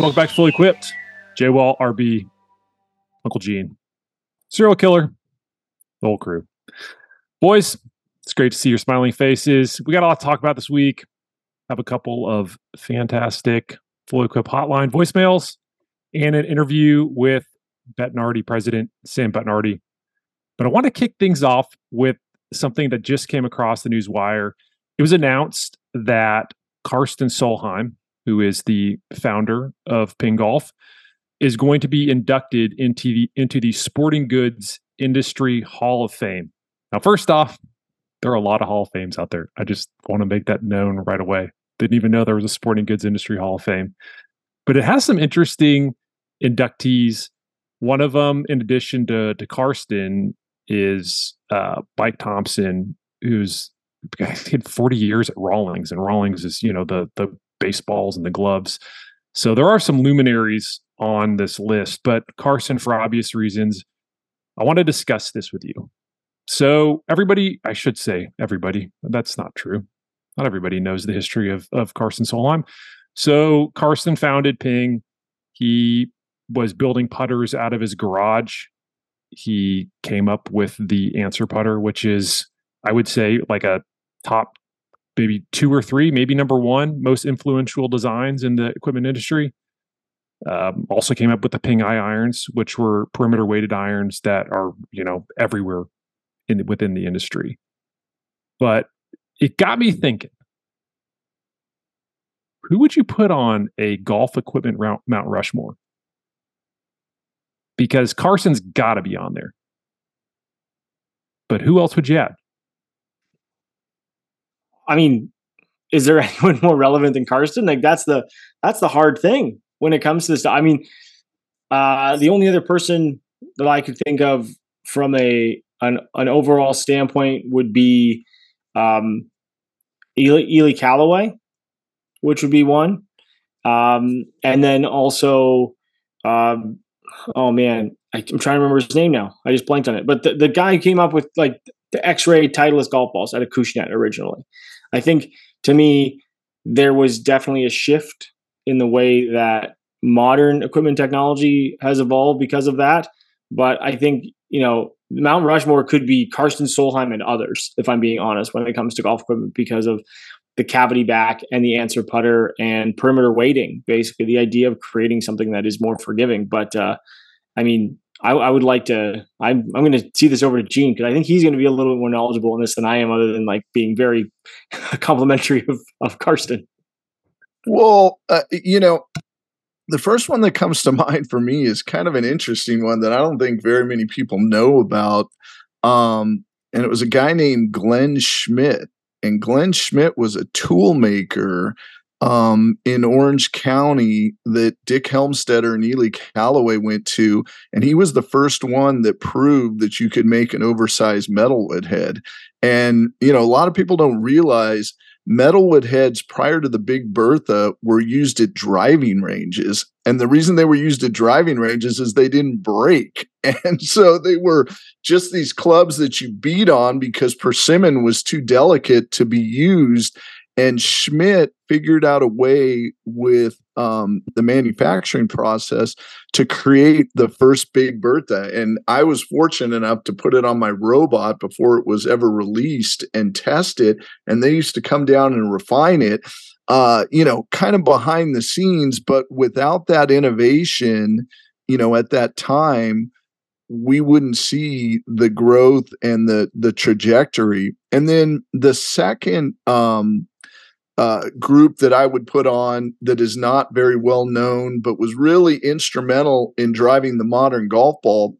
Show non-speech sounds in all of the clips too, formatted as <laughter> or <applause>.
And welcome back to Fully Equipped. J Wall, RB, Uncle Gene, serial killer, the whole crew. Boys, it's great to see your smiling faces. We got a lot to talk about this week. Have a couple of fantastic Fully Equipped hotline voicemails and an interview with Bettinardi president Sam Bettinardi. But I want to kick things off with something that just came across the news wire. It was announced that Karsten Solheim, who is the founder of Ping Golf, is going to be inducted into the into the Sporting Goods Industry Hall of Fame. Now, first off, there are a lot of Hall of Fames out there. I just want to make that known right away. Didn't even know there was a Sporting Goods Industry Hall of Fame, but it has some interesting inductees. One of them, in addition to to Karsten, is uh, Mike Thompson, who's <laughs> had 40 years at Rawlings, and Rawlings is you know the the baseballs and the gloves. So there are some luminaries on this list, but Karsten, for obvious reasons, I want to discuss this with you. So everybody, I should say everybody, that's not true. Not everybody knows the history of of Karsten Solheim. So Karsten founded Ping. He was building putters out of his garage. He came up with the answer putter, which is, I would say, like a top maybe two or three, maybe number one most influential designs in the equipment industry. Um, also came up with the Ping Eye irons, which were perimeter weighted irons that are you know everywhere in within the industry. But it got me thinking: who would you put on a golf equipment Mount Rushmore? Because Karsten's got to be on there. But who else would you add? I mean, is there <laughs> anyone more relevant than Karsten? Like that's the that's the hard thing when it comes to this. I mean, uh, the only other person that I could think of from a an, an overall standpoint would be um, Ely, Ely Callaway, which would be one, um, and then also, um, oh man, I, am trying to remember his name now. I just blanked on it. But the, the guy who came up with like the X-ray Titleist golf balls out of Acushnet originally. I think to me, there was definitely a shift in the way that modern equipment technology has evolved because of that. But I think, you know, Mount Rushmore could be Karsten Solheim and others, if I'm being honest, when it comes to golf equipment because of the cavity back and the answer putter and perimeter weighting, basically the idea of creating something that is more forgiving. But uh, I mean, I, I, would like to. I'm I'm going to see this over to Gene because I think he's going to be a little bit more knowledgeable in this than I am, other than like being very <laughs> complimentary of of Karsten. Well, uh, you know, the first one that comes to <laughs> mind for me is kind of an interesting one that I don't think very many people know about. Um, and it was a guy named Glenn Schmidt. And Glenn Schmidt was a tool maker um, in Orange County that Dick Helmstetter and Ely Callaway went to, and he was the first one that proved that you could make an oversized metalwood head. And you know, a lot of people don't realize metalwood heads prior to the Big Bertha were used at driving ranges, and the reason they were used at driving ranges is they didn't break, <laughs> and so they were just these clubs that you beat on because persimmon was too delicate to be used and Schmidt figured out a way with um, the manufacturing process to create the first Big Bertha. And I was fortunate enough to put it on my robot before it was ever released and test it. And they used to come down and refine it, uh, you know, kind of behind the scenes. But without that innovation, you know, at that time, we wouldn't see the growth and the the trajectory. And then the second um, uh, group that I would put on that is not very well known, but was really instrumental in driving the modern golf ball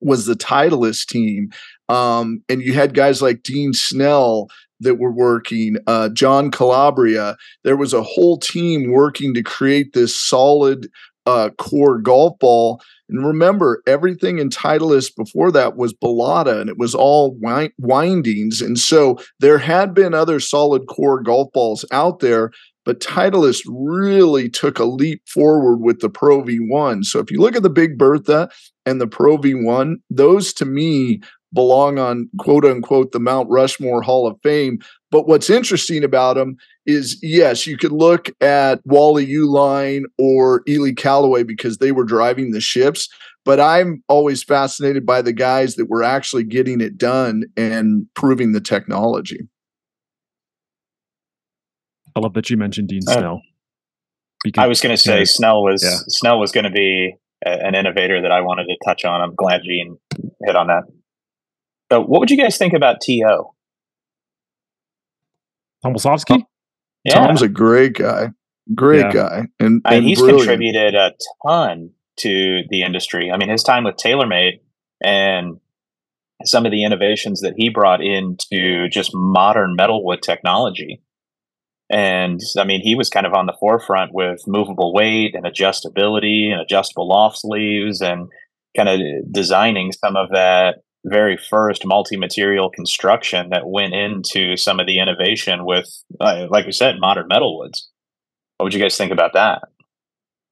was the Titleist team. Um, and you had guys like Dean Snell that were working, uh, John Calabria. There was a whole team working to create this solid uh, core golf ball. And remember, everything in Titleist before that was Balata and it was all windings. And so there had been other solid core golf balls out there, but Titleist really took a leap forward with the Pro V1. So if you look at the Big Bertha and the Pro V1, those to me belong on quote unquote the Mount Rushmore Hall of Fame. But what's interesting about them is yes, you could look at Wally Uihlein or Ely Callaway because they were driving the ships. But I'm always fascinated by the guys that were actually getting it done and proving the technology. I love that you mentioned Dean uh, Snell. Because, I was going to say yeah. Snell was yeah. Snell was going to be a, an innovator that I wanted to touch on. I'm glad Gene hit on that. So, what would you guys think about To? Tom Olsavsky? Oh, yeah. Tom's a great guy. Great yeah. guy. And, and I mean, he's brilliant. contributed a ton to the industry. I mean, his time with TaylorMade and some of the innovations that he brought into just modern metalwood technology and I mean, he was kind of on the forefront with movable weight and adjustability and adjustable loft sleeves and kind of designing some of that very first multi-material construction that went into some of the innovation with, uh, like we said, modern metal woods. What would you guys think about that?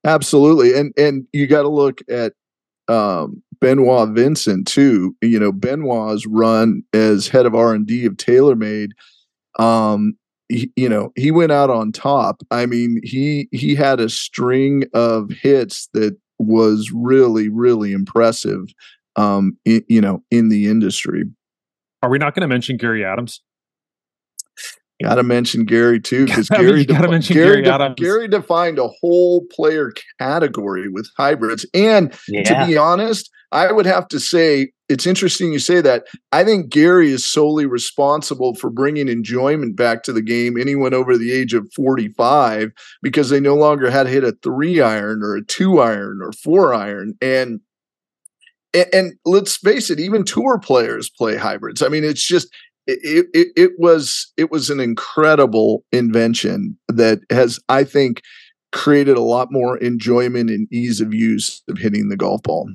Absolutely, and and you got to look at um, Benoit Vincent too. You know, Benoit's run as head of R and D of TaylorMade um, he, you know he went out on top i mean he he had a string of hits that was really really impressive um in, you know in the industry are we not going to mention gary adams Got to mention Gary too, because <laughs> Gary, defi- Gary, de- Gary, defined a whole player category with hybrids. And yeah. to be honest, I would have to say it's interesting you say that. I think Gary is solely responsible for bringing enjoyment back to the game. Anyone over the age of 45, because they no longer had to hit a three iron or a two iron or four iron. And and, and let's face it, even tour players play hybrids. I mean, it's just it, it, it was it was an incredible invention that has I think created a lot more enjoyment and ease of use of hitting the golf ball.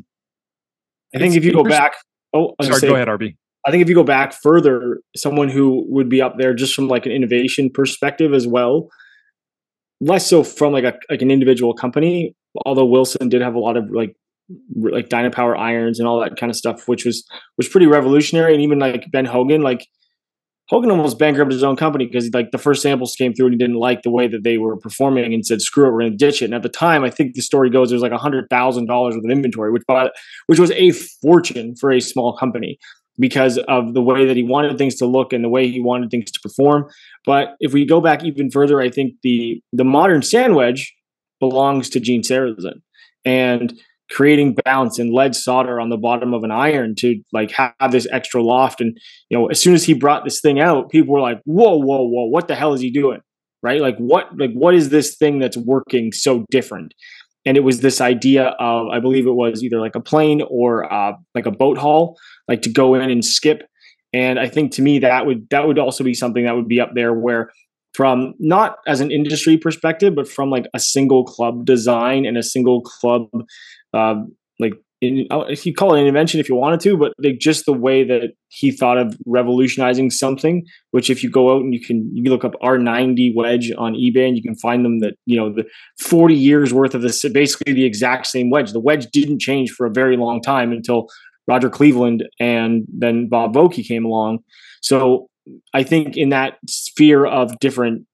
I think if you go back, oh, sorry, say, go ahead, RB. I think if you go back further, someone who would be up there just from like an innovation perspective as well, less so from like a like an individual company. Although Wilson did have a lot of like like Dynapower irons and all that kind of stuff, which was was pretty revolutionary. And even like Ben Hogan, like Hogan almost bankrupted his own company because like the first samples came through and he didn't like the way that they were performing and said, "Screw it, we're to ditch it." And at the time, I think the story goes there's like a hundred thousand dollars worth of inventory, which bought, which was a fortune for a small company because of the way that he wanted things to look and the way he wanted things to perform. But if we go back even further, I think the the modern sand wedge belongs to Gene Sarazen. And creating bounce and lead solder on the bottom of an iron to like have this extra loft. And you know, as soon as he brought this thing out, people were like, "Whoa, whoa, whoa! What the hell is he doing?" Right? Like what? Like what is this thing that's working so different? And it was this idea of, I believe it was either like a plane or uh, like a boat haul, like to go in and skip. And I think to me that would that would also be something that would be up there where from not as an industry perspective, but from like a single club design and a single club um, like in, uh, if you call it an invention if you wanted to, but like just the way that he thought of revolutionizing something. Which, if you go out and you can you look up R90 wedge on eBay and you can find them that you know the 40 years worth of this basically the exact same wedge. The wedge didn't change for a very long time until Roger Cleveland and then Bob Vokey came along. So I think in that sphere of different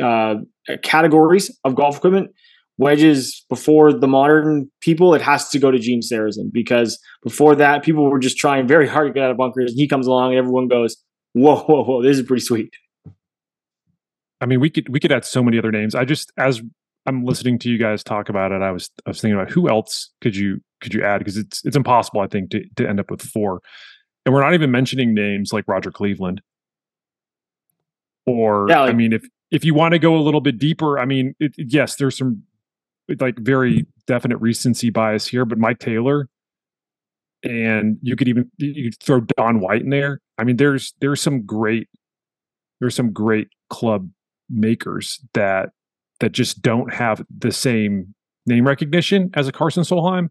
uh, categories of golf equipment, wedges before the modern people, it has to go to Gene Sarazen because before that, people were just trying very hard to get out of bunkers. And he comes along and everyone goes, whoa, whoa, whoa, this is pretty sweet. I mean, we could we could add so many other names. I just as I'm listening to you guys talk about it, I was I was thinking about who else could you could you add because it's it's impossible I think to to end up with four, and we're not even mentioning names like Roger Cleveland. Or yeah, like, I mean, if if you want to go a little bit deeper, I mean, it, yes, there's some like very definite recency bias here, but Mike Taylor, and you could even you could throw Don White in there. I mean, there's there's some great there's some great club makers that that just don't have the same name recognition as a Karsten Solheim,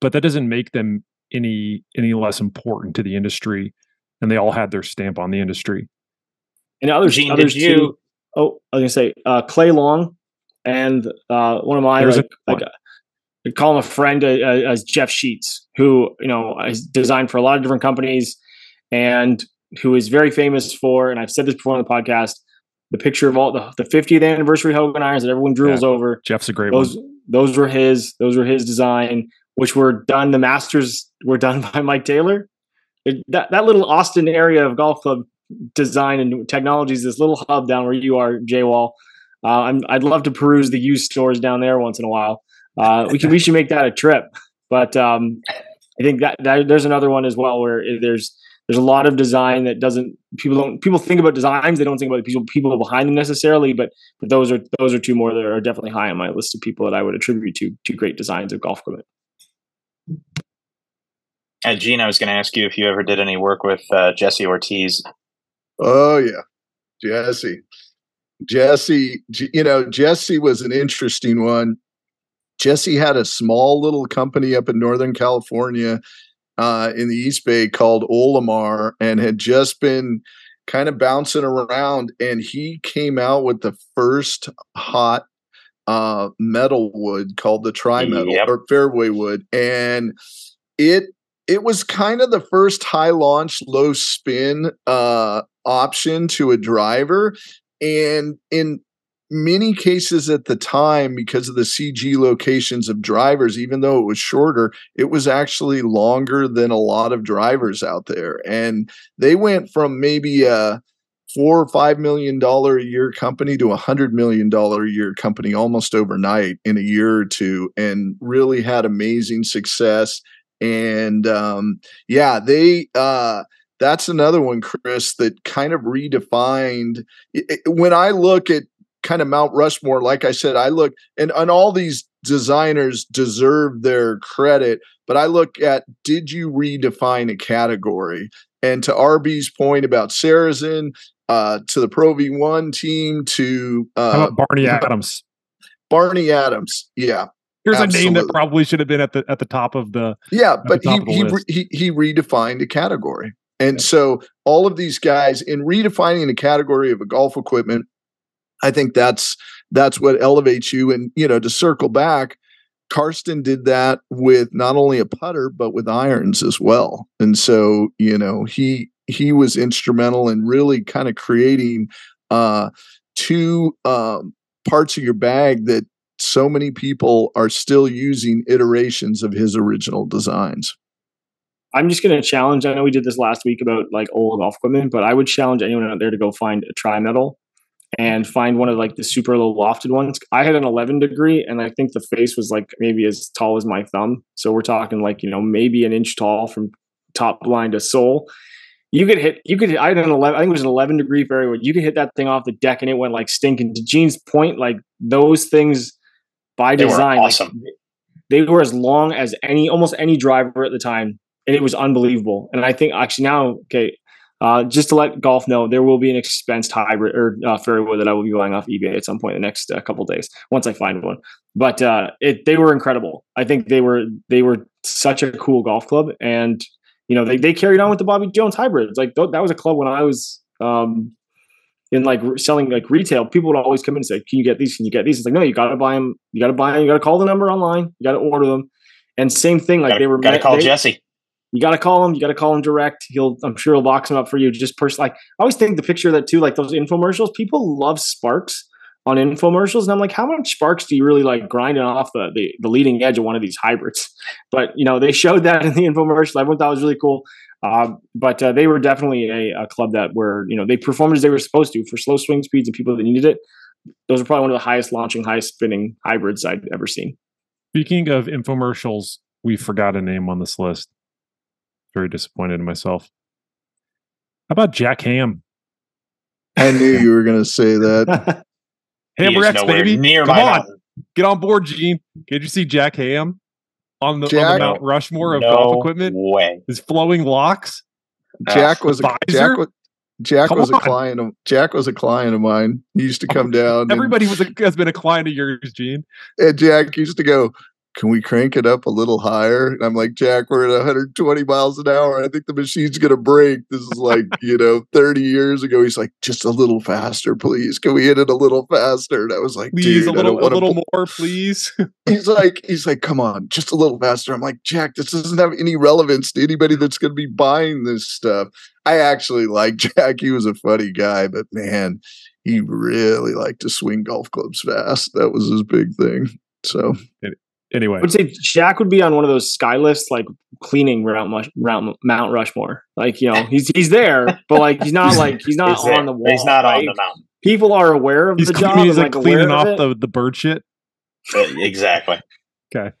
but that doesn't make them any any less important to the industry, and they all had their stamp on the industry. And others, Gene, others you? Too, oh, I was gonna say uh, Clay Long and uh, one of my like, like uh, I call him a friend uh, uh, as Jeff Sheets, who you know has designed for a lot of different companies, and who is very famous for. And I've said this before on the podcast. The picture of all the, the 50th anniversary Hogan irons that everyone drools yeah. over. Jeff's a great those, one. Those were his. Those were his design, which were done. The masters were done <laughs> by Mike Taylor. It, that that little Austin area of golf club design and technologies, this little hub down where you are, J Wall. Uh, i would love to peruse the used stores down there once in a while. Uh, we can we should make that a trip. But um, I think that, that, there's another one as well where there's there's a lot of design that doesn't people don't people think about designs they don't think about the people people behind them necessarily but but those are those are two more that are definitely high on my list of people that I would attribute to to great designs of golf equipment. And Gene, I was going to ask you if you ever did any work with uh, Jesse Ortiz. Oh yeah, Jesse. Jesse, you know, Jesse was an interesting one. Jesse had a small little company up in Northern California uh, in the East Bay called Orlimar and had just been kind of bouncing around. And he came out with the first hot uh, metal wood called the Tri Metal yep. or Fairway wood. And it it was kind of the first high launch, low spin uh, option to a driver. And in many cases at the time, because of the CG locations of drivers, even though it was shorter, it was actually longer than a lot of drivers out there. And they went from maybe a four or five million dollar a year company to a hundred million dollar a year company almost overnight in a year or two and really had amazing success and um, yeah they uh, that's another one Kris that kind of redefined it, when i look at kind of Mount Rushmore, like I said, I look and, and all these designers deserve their credit, but I look at did you redefine a category? And to RB's point about Sarazen, uh, to the Pro V1 team, to uh, How about Barney Adams. Barney Adams, yeah. Here's absolutely. a name that probably should have been at the at the top of the yeah, but he he, he he redefined a category, and yeah. so all of these guys in redefining a category of a golf equipment I think that's that's what elevates you. And you know, to circle back, Karsten did that with not only a putter but with irons as well. And so you know he he was instrumental in really kind of creating uh, two um, parts of your bag that so many people are still using iterations of his original designs. I'm just going to challenge. I know we did this last week about like old golf equipment, but I would challenge anyone out there to go find a tri metal and find one of like the super low lofted ones. I had an 11 degree and I think the face was like maybe as tall as my thumb. So we're talking like, you know, maybe an inch tall from top line to sole. You could hit, you could, hit, I had an 11, I think it was an 11 degree fairway. You could hit that thing off the deck and it went like stinking. To Gene's point, like those things by they design, awesome. Like, they were as long as any, almost any driver at the time. And it was unbelievable. And I think actually now, okay, uh, just to let golf know, there will be an expensed hybrid or uh, fairway that I will be buying off eBay at some point in the next uh, couple days once I find one. But uh, it they were incredible. I think they were they were such a cool golf club, and you know they they carried on with the Bobby Jones hybrids. Like th- that was a club when I was um, in like re- selling like retail. People would always come in and say, "Can you get these? Can you get these?" It's like no, you got to buy them. You got to buy them. You got to call the number online. You got to order them. And same thing, like gotta, they were. Got to call they, Jesse you got to call him. You got to call him direct. He'll, I'm sure he'll box him up for you. Just person, like I always think the picture of that too, like those infomercials. People love sparks on infomercials, and I'm like, how much sparks do you really like grinding off the, the, the leading edge of one of these hybrids? <laughs> But you know, they showed that in the infomercial. Everyone thought it was really cool. Uh, but uh, they were definitely a, a, club that were, you know, they performed as they were supposed to for slow swing speeds and people that needed it. Those are probably one of the highest launching, highest spinning hybrids I'd ever seen. Speaking of infomercials, we forgot a name on this list very disappointed in myself. How about Jack Hamm? I knew <laughs> you were going to say that. <laughs> Hammer X, baby. Near Come on. Mountain. Get on board, Gene. Did you see Jack Hamm on the, Jack, on the Mount Rushmore of no golf equipment? Way. His flowing locks. Uh, Jack was a, Jack was, Jack was a client of Jack was a client of mine. He used to come <laughs> down. Everybody and, was a, has been a client of yours, Gene. And Jack used to go, can we crank it up a little higher? And I'm like, Jack, we're at 120 miles an hour. I think the machine's going to break. This is like, <laughs> you know, 30 years ago. He's like, just a little faster, please. Can we hit it a little faster? And I was like, please, a little, a little pull. more, please. <laughs> he's like, he's like, come on, just a little faster. I'm like, Jack, this doesn't have any relevance to anybody that's going to be buying this stuff. I actually like <laughs> Jack. He was a funny guy, but man, he really liked to swing golf clubs fast. That was his big thing. So anyway, I would say Jack would be on one of those sky lists, like cleaning Mount, Mount Rushmore. Like you know, he's he's there, but like he's not like he's not he's on the wall. He's not like, on the mountain. People are aware of he's the clean, job. He's and, like, like cleaning off of the the bird shit. Exactly. Okay.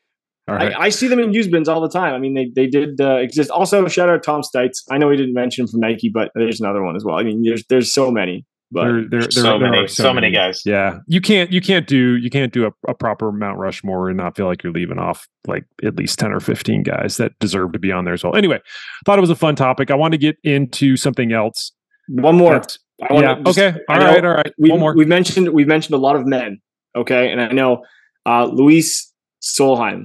All right. I, I, see them in use bins all the time. I mean, they they did uh, exist. Also, shout out Tom Stites. I know he didn't mention from Nike, but there's another one as well. I mean, there's there's so many. But there, there, there, so there many, so, so many guys. Yeah, you can't, you can't do, you can't do a, a, proper Mount Rushmore and not feel like you're leaving off like at least ten or fifteen guys that deserve to be on there as well. Anyway, thought it was a fun topic. I want to get into something else. One more. yeah. Just, okay. All right. All right. We, One more. We've mentioned we've mentioned a lot of men. Okay, and I know uh, Louise Solheim.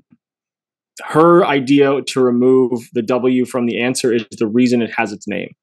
Her idea to remove the W from the answer is the reason it has its name,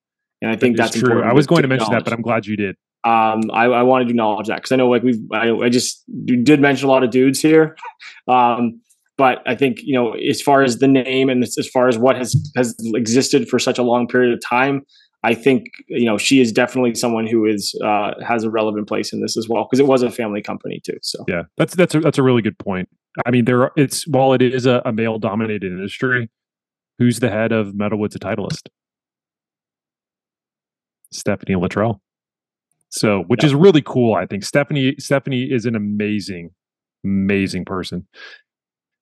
and I think that that's true. important. I was going to mention that, but I'm glad you did um, I, I, wanted to acknowledge that because I know like we've I, I, just did mention a lot of dudes here, <laughs> um, but I think you know as far as the name and as far as what has has existed for such a long period of time, I think you know she is definitely someone who is uh, has a relevant place in this as well because it was a family company too. So yeah, that's that's a, that's a really good point. I mean, there are, it's while it is a, a male dominated industry, who's the head of Metalwood's a titleist? Stephanie Luttrell. So, which yeah. is really cool. I think Stephanie Stephanie is an amazing, amazing person,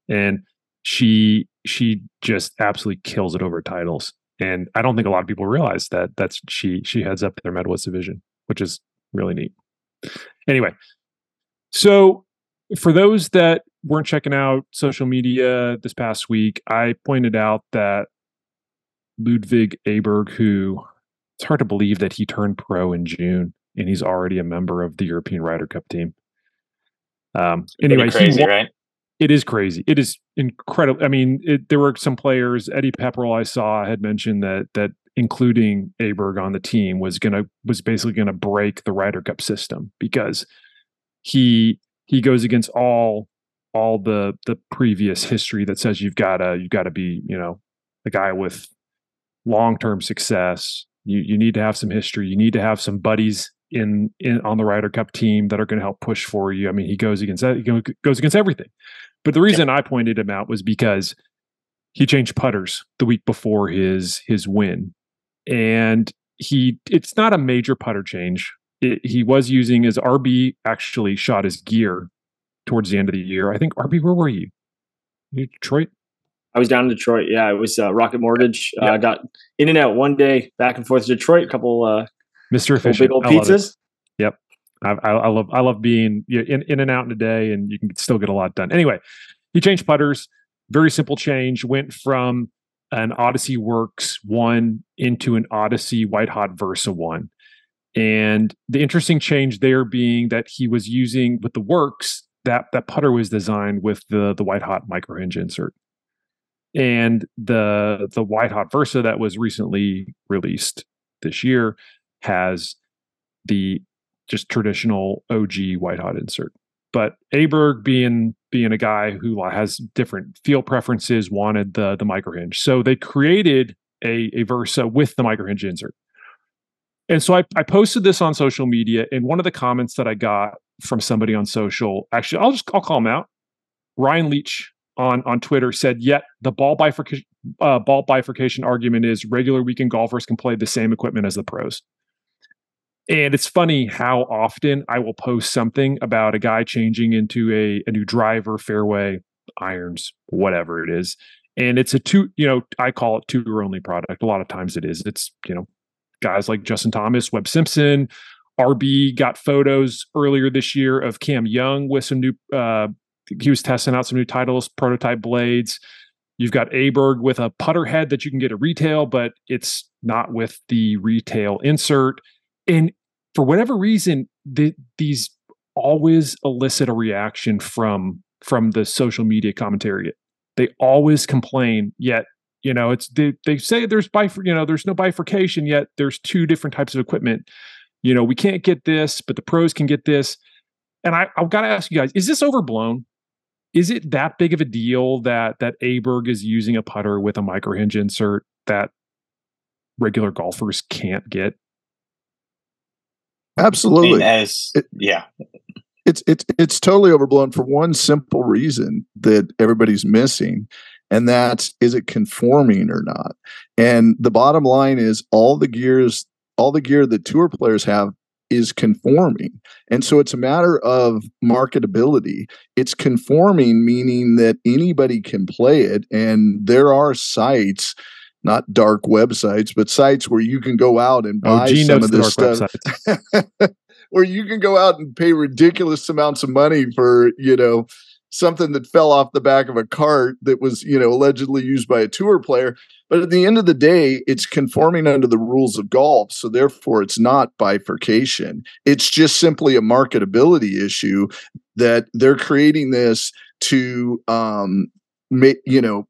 and she she just absolutely kills it over Titleist. And I don't think a lot of people realize that that's she she heads up their Metalwoods division, which is really neat. Anyway, so for those that weren't checking out social media this past week, I pointed out that Ludwig Aberg, who it's hard to believe that he turned pro in June and he's already a member of the European Ryder Cup team. Um, anyway, crazy, won, right? It is crazy. It is incredible. I mean, it, there were some players. Eddie Pepperell, I saw, had mentioned that that including Aberg on the team was gonna was basically gonna break the Ryder Cup system because he he goes against all all the the previous history that says you've got to you've got to be you know a guy with long term success. You you need to have some history. You need to have some buddies in in on the Ryder Cup team that are going to help push for you. I mean, he goes against that. He goes against everything. But the reason yeah. I pointed him out was because he changed putters the week before his his win, and he it's not a major putter change. It, he was using his RB actually shot his gear towards the end of the year. I think RB, where were you? you Detroit. I was down in Detroit. Yeah, it was uh, Rocket Mortgage. I uh, got in and out one day, back and forth to Detroit. A couple uh, Mr. Efficient. Big old pizzas. Yep. I, I, I, love I love being in in and out in a day, and you can still get a lot done. Anyway, he changed putters. Very simple change. Went from an Odyssey Works one into an Odyssey White Hot Versa one, and the interesting change there being that he was using with the Works that that putter was designed with the the White Hot micro hinge insert, and the the White Hot Versa that was recently released this year has the just traditional OG white hot insert. But Aberg being being a guy who has different field preferences, wanted the the micro hinge. So they created a, a Versa with the micro hinge insert. And so I, I posted this on social media, and one of the comments that I got from somebody on social, actually, I'll just I'll call him out. Ryan Leach on on Twitter said, "Yet the ball bifurcation uh, ball bifurcation argument is regular weekend golfers can play the same equipment as the pros." And it's funny how often I will post something about a guy changing into a, a new driver, fairway, irons, whatever it is. And it's a two, you know, I call it tutor only product. A lot of times it is. It's, you know, guys like Justin Thomas, Webb Simpson, RB got photos earlier this year of Cam Young with some new, uh, he was testing out some new Titleist, prototype blades. You've got Aberg with a putter head that you can get at retail, but it's not with the retail insert. And for whatever reason, the, these always elicit a reaction from from the social media commentary. They always complain, yet you know it's they, they say there's bifur- you know there's no bifurcation yet there's two different types of equipment you know we can't get this but the pros can get this and I, I've got to ask you guys, is this overblown? Is it that big of a deal that that Aberg is using a putter with a micro hinge insert that regular golfers can't get? Absolutely. As it, yeah. It's it's it's totally overblown for one simple reason that everybody's missing. And that's is it conforming or not? And the bottom line is all the gears, all the gear that tour players have is conforming. And so it's a matter of marketability. It's conforming, meaning that anybody can play it. And there are sites, not dark websites, but sites where you can go out and oh, buy oh, some of this stuff. <laughs> where you can go out and pay ridiculous amounts of money for, you know, something that fell off the back of a cart that was, you know, allegedly used by a tour player. But at the end of the day, it's conforming under the rules of golf. So therefore, it's not bifurcation. It's just simply a marketability issue that they're creating this to um, you know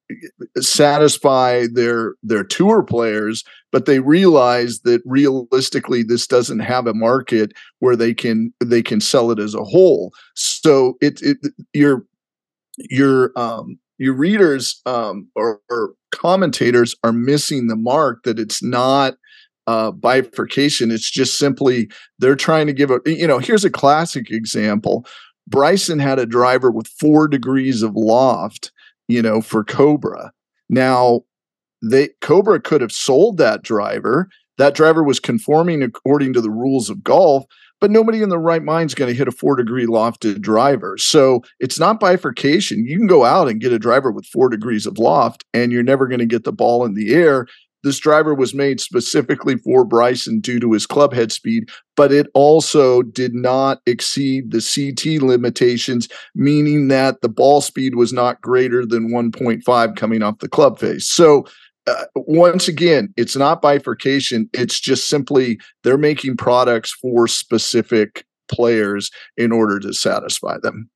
satisfy their their tour players but they realize that realistically this doesn't have a market where they can they can sell it as a whole so it, it your your um your readers um or, or commentators are missing the mark that it's not uh, bifurcation. It's just simply they're trying to give a, you know, here's a classic example. Bryson had a driver with four degrees of loft, you know, for Cobra. Now, they Cobra could have sold that driver. That driver was conforming according to the rules of golf, but nobody in the right mind is going to hit a four degree lofted driver. So it's not bifurcation. You can go out and get a driver with four degrees of loft, and you're never going to get the ball in the air. This driver was made specifically for Bryson due to his club head speed, but it also did not exceed the CT limitations, meaning that the ball speed was not greater than 1.5 coming off the club face. So uh, once again, it's not bifurcation. It's just simply they're making products for specific players in order to satisfy them.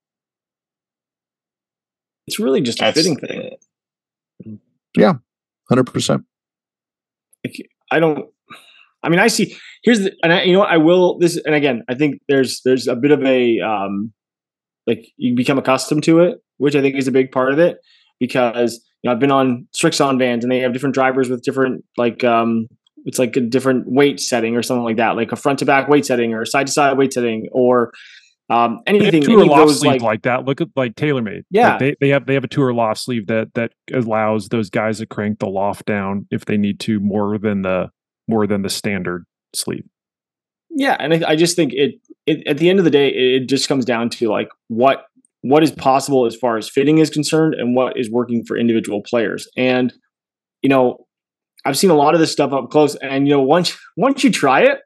It's really just a fitting thing. Yeah, hundred percent. I don't. I mean, I see. Here's the, and I, you know, I will this, and again, I think there's there's a bit of a um, like you become accustomed to it, which I think is a big part of it because you know, I've been on Srixon vans and they have different drivers with different like um it's like a different weight setting or something like that, like a front to back weight setting or side to side weight setting or um, anything. Tour any loft sleeve like, like, that. Look at like TaylorMade. Yeah, like they they have they have a tour loft sleeve that that allows those guys to crank the loft down if they need to more than the more than the standard sleeve. Yeah, and I, I just think it, it at the end of the day, it just comes down to like what what is possible as far as fitting is concerned and what is working for individual players. And you know, I've seen a lot of this stuff up close, and you know, once <laughs> once you try it,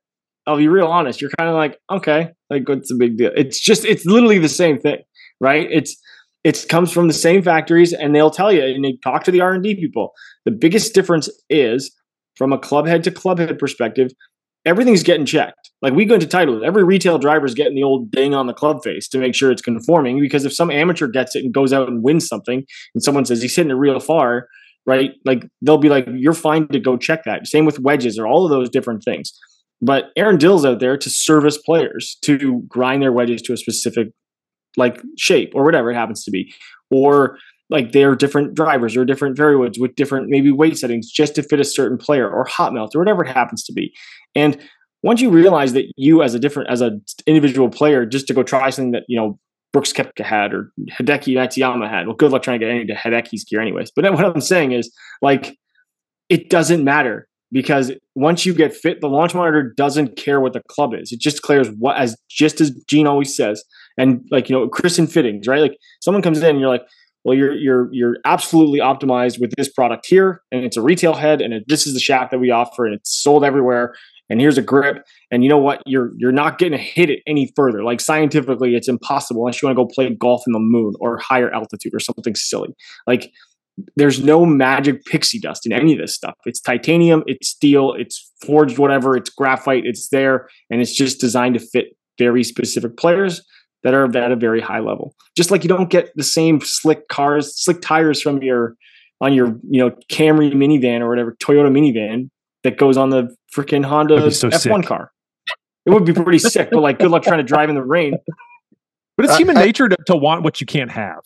I'll be real honest, you're kind of like, okay, like what's the big deal? It's just it's literally the same thing, right? It's it comes from the same factories, and they'll tell you, and they talk to the R and D people. The biggest difference is from a club head to club head perspective, everything's getting checked. Like we go into title, every retail driver is getting the old ding on the club face to make sure it's conforming. Because if some amateur gets it and goes out and wins something, and someone says he's hitting it real far, right? Like they'll be like, "You're fine to go check that." Same with wedges or all of those different things. But Aaron Dill's out there to service players to grind their wedges to a specific like shape or whatever it happens to be, or like they're different drivers or different variwoods with different maybe weight settings just to fit a certain player or hot melt or whatever it happens to be. And once you realize that you as a different as an individual player just to go try something that you know Brooks Koepka had or Hideki Matsuyama had. Well, good luck trying to get any to Hideki's gear, anyways. But what I'm saying is, like, it doesn't matter because once you get fit, the launch monitor doesn't care what the club is. It just declares what, as just as Gene always says, and like you know, Kris and fittings, right? Like, someone comes in, and you're like, well, you're you're you're absolutely optimized with this product here, and it's a retail head, and it, this is the shaft that we offer, and it's sold everywhere. And here's a grip, and you know what? You're you're not going to hit it any further. Like scientifically, it's impossible unless you want to go play golf in the moon or higher altitude or something silly. Like there's no magic pixie dust in any of this stuff. It's titanium, it's steel, it's forged whatever, it's graphite, it's there, and it's just designed to fit very specific players that are at a very high level. Just like you don't get the same slick cars, slick tires from your on your you know Camry minivan or whatever Toyota minivan that goes on the freaking Honda so F1 sick. car. It would be pretty sick, but like good luck trying to drive in the rain. But it's human I, nature to, to want what you can't have.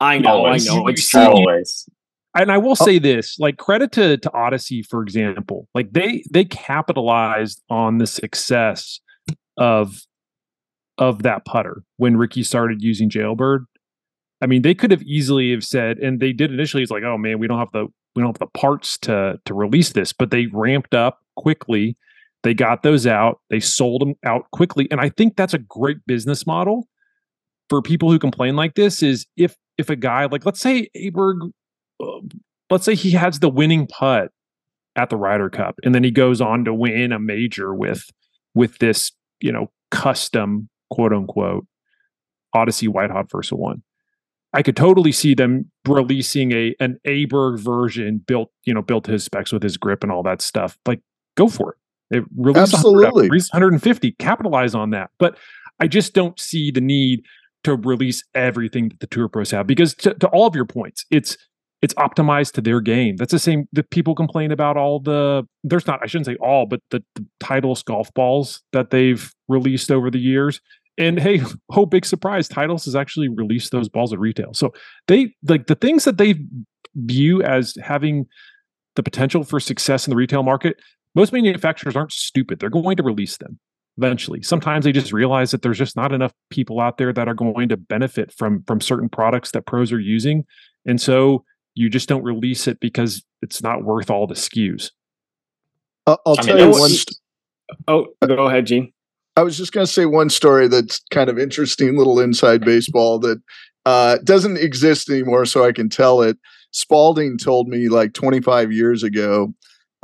I know, always. I know. It's always. And I will oh. say this, like credit to to Odyssey, for example, like they they capitalized on the success of of that putter when Ricky started using Jailbird. I mean, they could have easily have said, and they did initially. It's like, oh man, we don't have the we don't have the parts to to release this, but they ramped up quickly. They got those out. They sold them out quickly, and I think that's a great business model for people who complain like this. Is if if a guy like let's say Aberg, uh, let's say he has the winning putt at the Ryder Cup, and then he goes on to win a major with with this you know custom quote unquote Odyssey White Hot Versa One. I could totally see them releasing a an Aberg version built, you know, built to his specs with his grip and all that stuff. Like, go for it. It release absolutely 100, 150, capitalize on that. But I just don't see the need to release everything that the tour pros have because to, to all of your points, it's it's optimized to their game. That's the same that people complain about all the there's not I shouldn't say all, but the, the Titleist golf balls that they've released over the years. And hey, <laughs> oh big surprise, Titleist has actually released those balls at retail. So they like the things that they view as having the potential for success in the retail market, most manufacturers aren't stupid. They're going to release them eventually. Sometimes they just realize that there's just not enough people out there that are going to benefit from from certain products that pros are using. And so you just don't release it because it's not worth all the SKUs Uh, I'll I tell mean, you one. St- oh, go ahead, Gene. I was just going to say one story that's kind of interesting, little inside <laughs> baseball that uh, doesn't exist anymore, so I can tell it. Spalding told me like 25 years ago,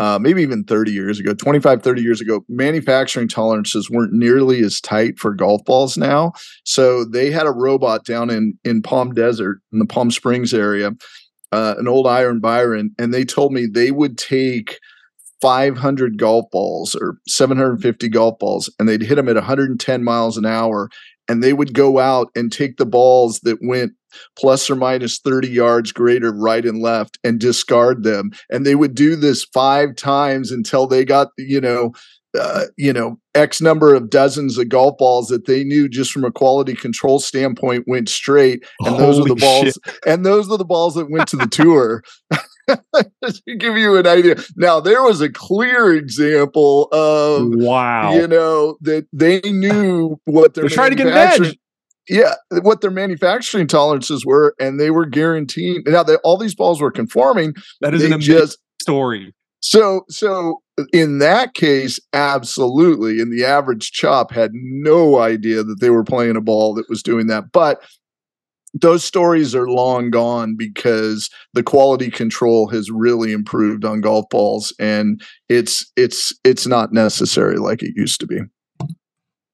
uh, maybe even 30 years ago, 25, 30 years ago, manufacturing tolerances weren't nearly as tight for golf balls now. So they had a robot down in in Palm Desert in the Palm Springs area uh, an old Iron Byron, and they told me they would take 500 golf balls or 750 golf balls and they'd hit them at 110 miles an hour and they would go out and take the balls that went plus or minus 30 yards greater right and left and discard them. And they would do this five times until they got you know uh, you know x number of dozens of golf balls that they knew just from a quality control standpoint went straight. And Holy those are the balls shit. <laughs> and those are the balls that went to the tour. <laughs> To give you an idea. Now there was a clear example of wow. you know that they knew what they're trying to get an edge yeah, what their manufacturing tolerances were, and they were guaranteeing. Now, they, all these balls were conforming. That is an amazing just, story. So, so uh, in that case, absolutely. And the average chop had no idea that they were playing a ball that was doing that. But those stories are long gone because the quality control has really improved on golf balls and it's it's it's not necessary like it used to be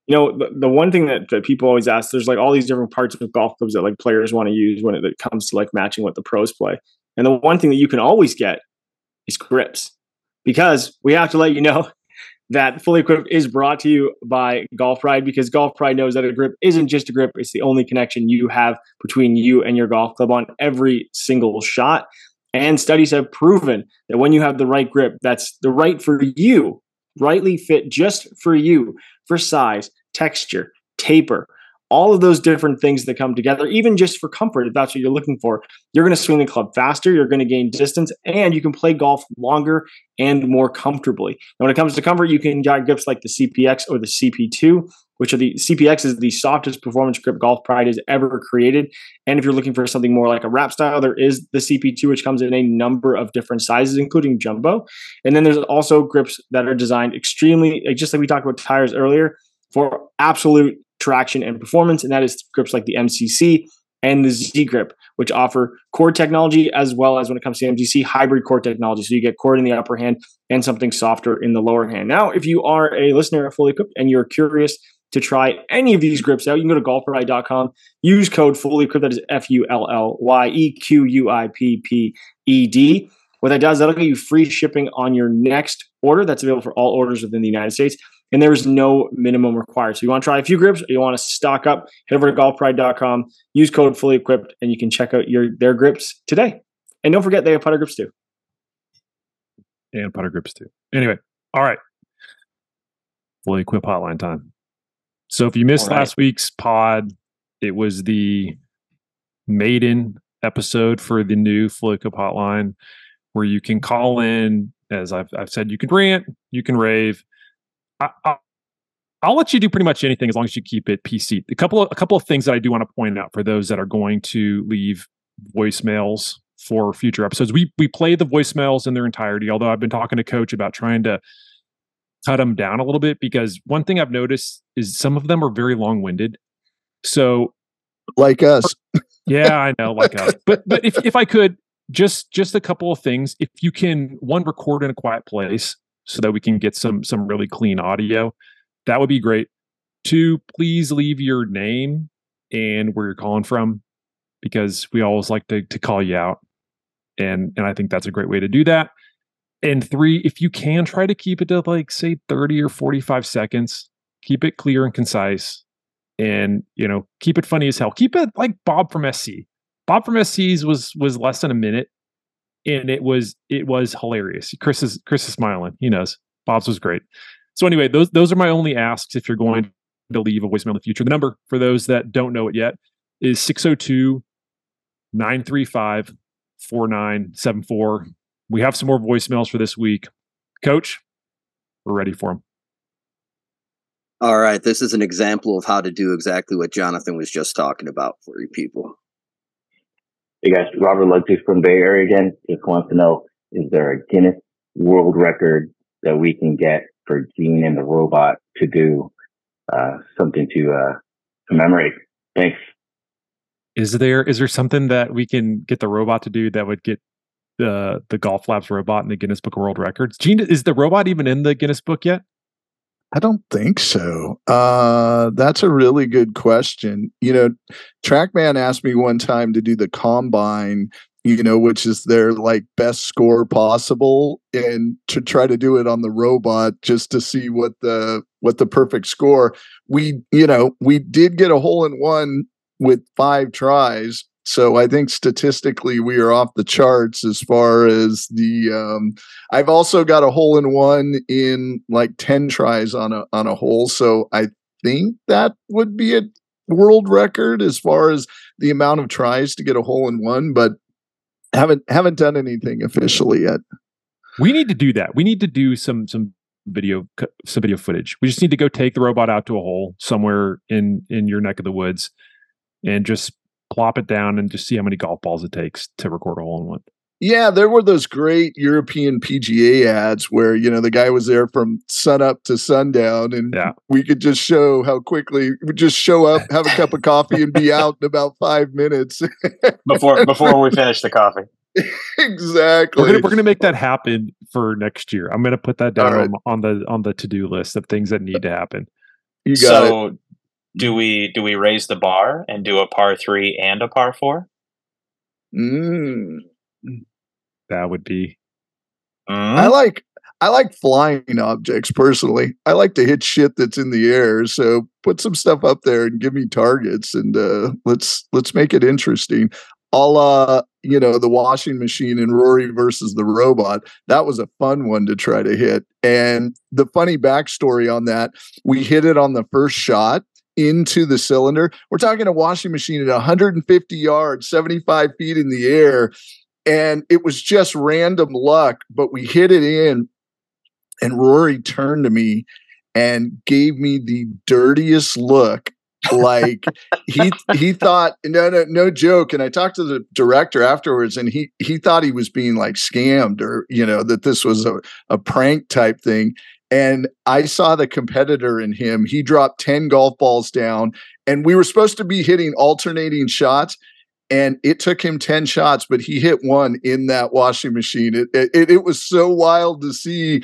you know the, the one thing that, that people always ask there's like all these different parts of golf clubs that like players want to use when it, it comes to like matching what the pros play and the one thing that you can always get is grips because we have to let you know <laughs> that Fully Equipped is brought to you by Golf Pride because Golf Pride knows that a grip isn't just a grip, it's the only connection you have between you and your golf club on every single shot. And studies have proven that when you have the right grip, that's the right for you, rightly fit just for you, for size, texture, taper, all of those different things that come together, even just for comfort, if that's what you're looking for, you're going to swing the club faster, you're going to gain distance, and you can play golf longer and more comfortably. And when it comes to comfort, you can get grips like the CPX or the CP2, which are the CPX is the softest performance grip Golf Pride has ever created. And if you're looking for something more like a wrap style, there is the CP2, which comes in a number of different sizes, including jumbo. And then there's also grips that are designed extremely, just like we talked about tires earlier, for absolute traction and performance, and that is grips like the MCC and the Z grip, which offer core technology as well as when it comes to MCC, hybrid core technology. So you get core in the upper hand and something softer in the lower hand. Now, if you are a listener at Fully Equipped and you're curious to try any of these grips out, you can go to golfpride.com, use code Fully Equipped, that is F U L L Y E Q U I P P E D. What that does, that'll get you free shipping on your next order. That's available for all orders within the United States. and there is no minimum required. So you want to try a few grips or you want to stock up, head over to golfpride.com, use code fully equipped, and you can check out your their grips today. And don't forget they have putter grips too. And putter grips too. Anyway, all right. Fully equipped hotline time. So if you missed right. last week's pod, it was the maiden episode for the new Fully Equipped hotline where you can call in. As I've, I've said, you can rant, you can rave. I, I, I'll let you do pretty much anything as long as you keep it PC. A couple of a couple of things that I do want to point out for those that are going to leave voicemails for future episodes. We we play the voicemails in their entirety. Although I've been talking to Coach about trying to cut them down a little bit because one thing I've noticed is some of them are very long winded. So, like us, yeah, I know, like us. <laughs> But but if if I could just just a couple of things, if you can one record in a quiet place so that we can get some some really clean audio, that would be great. Two, please leave your name and where you're calling from because we always like to to call you out. And and I think that's a great way to do that. And three, if you can try to keep it to like say 30 or 45 seconds, keep it clear and concise and you know, keep it funny as hell. Keep it like Bob from SC. Bob from SC's was was less than a minute and it was it was hilarious. Kris is Kris is smiling. He knows. Bob's was great. So anyway, those those are my only asks if you're going to leave a voicemail in the future. The number for those that don't know it yet is 602 935 4974. We have some more voicemails for this week. Coach, we're ready for them. All right. This is an example of how to do exactly what Jonathan was just talking about for you people. Hey guys, Robert Ludwig from Bay Area again. Just wants to know, is there a Guinness World Record that we can get for Gene and the robot to do uh, something to uh, commemorate? Thanks. Is there is there something that we can get the robot to do that would get the the golf labs robot in the Guinness Book of World Records. Gene, is the robot even in the Guinness Book yet? I don't think so. Uh, that's a really good question. You know, TrackMan asked me one time to do the combine, you know, which is their like best score possible, and to try to do it on the robot just to see what the what the perfect score. We, you know, we did get a hole in one with five tries, so I think statistically we are off the charts as far as the. Um, I've also got a hole in one in like ten tries on a on a hole, so I think that would be a world record as far as the amount of tries to get a hole in one, but haven't haven't done anything officially yet. We need to do that. We need to do some some video some video footage. We just need to go take the robot out to a hole somewhere in in your neck of the woods and just plop it down and just see how many golf balls it takes to record a hole in one. Yeah, there were those great European PGA ads where you know the guy was there from sun up to sundown, and yeah. we could just show how quickly we just show up, have a cup of coffee, and be <laughs> out in about five minutes before <laughs> before we finish the coffee. exactly. We're gonna, we're gonna make that happen for next year. I'm gonna put that down right. on, on, the on the to do list of things that need to happen. You got so, it do we do we raise the bar and do a par three and a par four? Mm. That would be. Mm. I like I like flying objects personally. I like to hit shit that's in the air. So put some stuff up there and give me targets, and uh, let's let's make it interesting. All uh, you know, the washing machine and Rory versus the robot. That was a fun one to try to hit. And the funny backstory on that, we hit it on the first shot into the cylinder. We're talking a washing machine at 150 yards, 75 feet in the air. And it was just random luck, but we hit it in. And Rory turned to me and gave me the dirtiest look. like he he thought no no no joke and i talked to the director afterwards and he he thought he was being like scammed or you know that this was a, a prank type thing and I saw the competitor in him. He dropped 10 golf balls down, and we were supposed to be hitting alternating shots. And it took him 10 shots, but he hit one in that washing machine. It, it, it was so wild to see.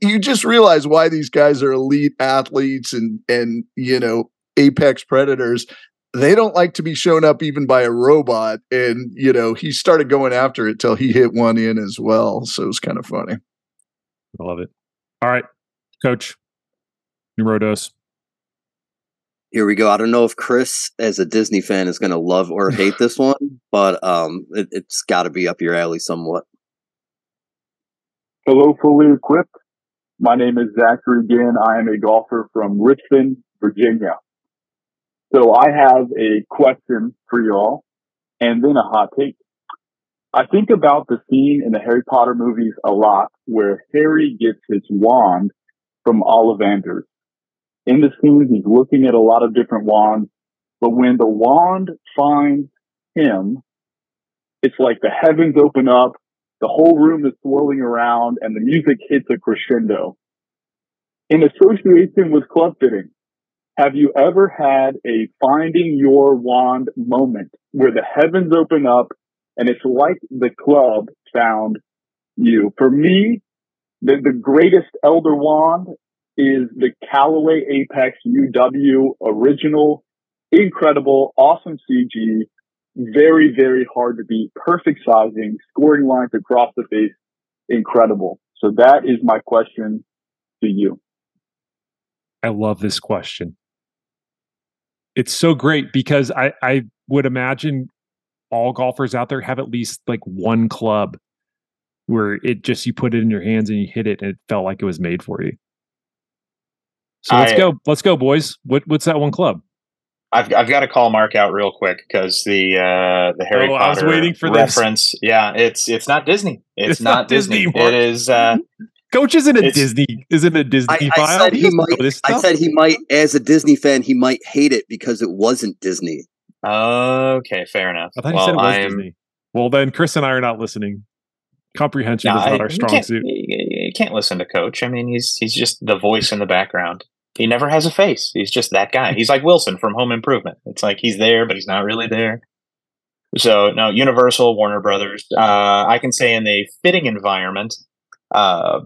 You just realize why these guys are elite athletes and, and, you know, apex predators they don't like to be shown up even by a robot. And, you know, he started going after it till he hit one in as well. So it was kind of funny. I love it. All right, coach, Numero dos. Here we go. I don't know if Kris, as a Disney fan, is going to love or <laughs> hate this one, but um, it, it's got to be up your alley somewhat. Hello, fully equipped. My name is Zachary Ginn. I am a golfer from Richmond, Virginia. So I have a question for y'all and then a hot take. I think about the scene in the Harry Potter movies a lot where Harry gets his wand from Ollivanders. In the scene, he's looking at a lot of different wands, but when the wand finds him, it's like the heavens open up, the whole room is swirling around, and the music hits a crescendo. In association with club fitting, have you ever had a finding your wand moment where the heavens open up and it's like the club found you? For me, the, the greatest Elder wand is the Callaway Apex UW original, incredible, awesome CG, very, very hard to beat, perfect sizing, scoring lines across the face, incredible. So that is my question to you. I love this question. It's so great because I, I would imagine all golfers out there have at least like one club where it just you put it in your hands and you hit it and it felt like it was made for you. So let's I- go. Let's go, boys. What what's that one club? I've I've got to call Mark out real quick because the uh, the Harry Oh, I was Potter waiting for this. reference. Yeah, it's it's not Disney. It's, It's not, not Disney. Disney, It is. Uh, <laughs> Coach isn't a It's- Disney. Isn't a Disney I, I said he doesn't might. I said he might, as a Disney fan, he might hate it because it wasn't Disney. Okay, fair enough. I thought you well, said it was I'm, Disney. Well, then Kris and I are not listening. Comprehension No, is I- not our strong suit. You, you can't listen to Coach. I mean, he's he's just the voice in the background. He never has a face. He's just that guy. He's like Wilson from Home Improvement. It's like he's there, but he's not really there. So no, Universal, Warner Brothers. Uh, I can say in a fitting environment, uh,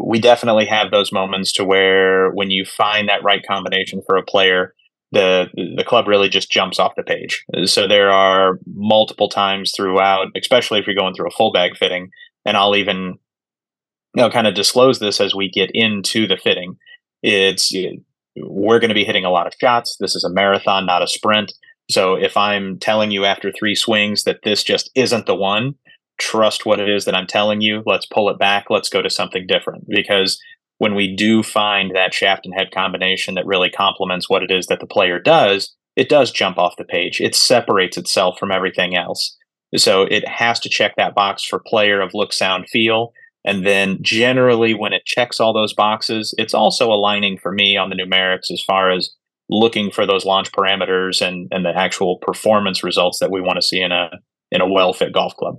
we definitely have those moments to where when you find that right combination for a player, the the club really just jumps off the page. So there are multiple times throughout, especially if you're going through a full bag fitting, and I'll even you know kind of disclose this as we get into the fitting. It's we're going to be hitting a lot of shots. This is a marathon, not a sprint. So if I'm telling you after three swings that this just isn't the one, trust what it is that I'm telling you. Let's pull it back. Let's go to something different because when we do find that shaft and head combination that really complements what it is that the player does, it does jump off the page. It separates itself from everything else. So it has to check that box for player of look, sound, feel. And then generally, when it checks all those boxes, it's also aligning for me on the numerics as far as looking for those launch parameters and, and the actual performance results that we want to see in a in a well fit golf club.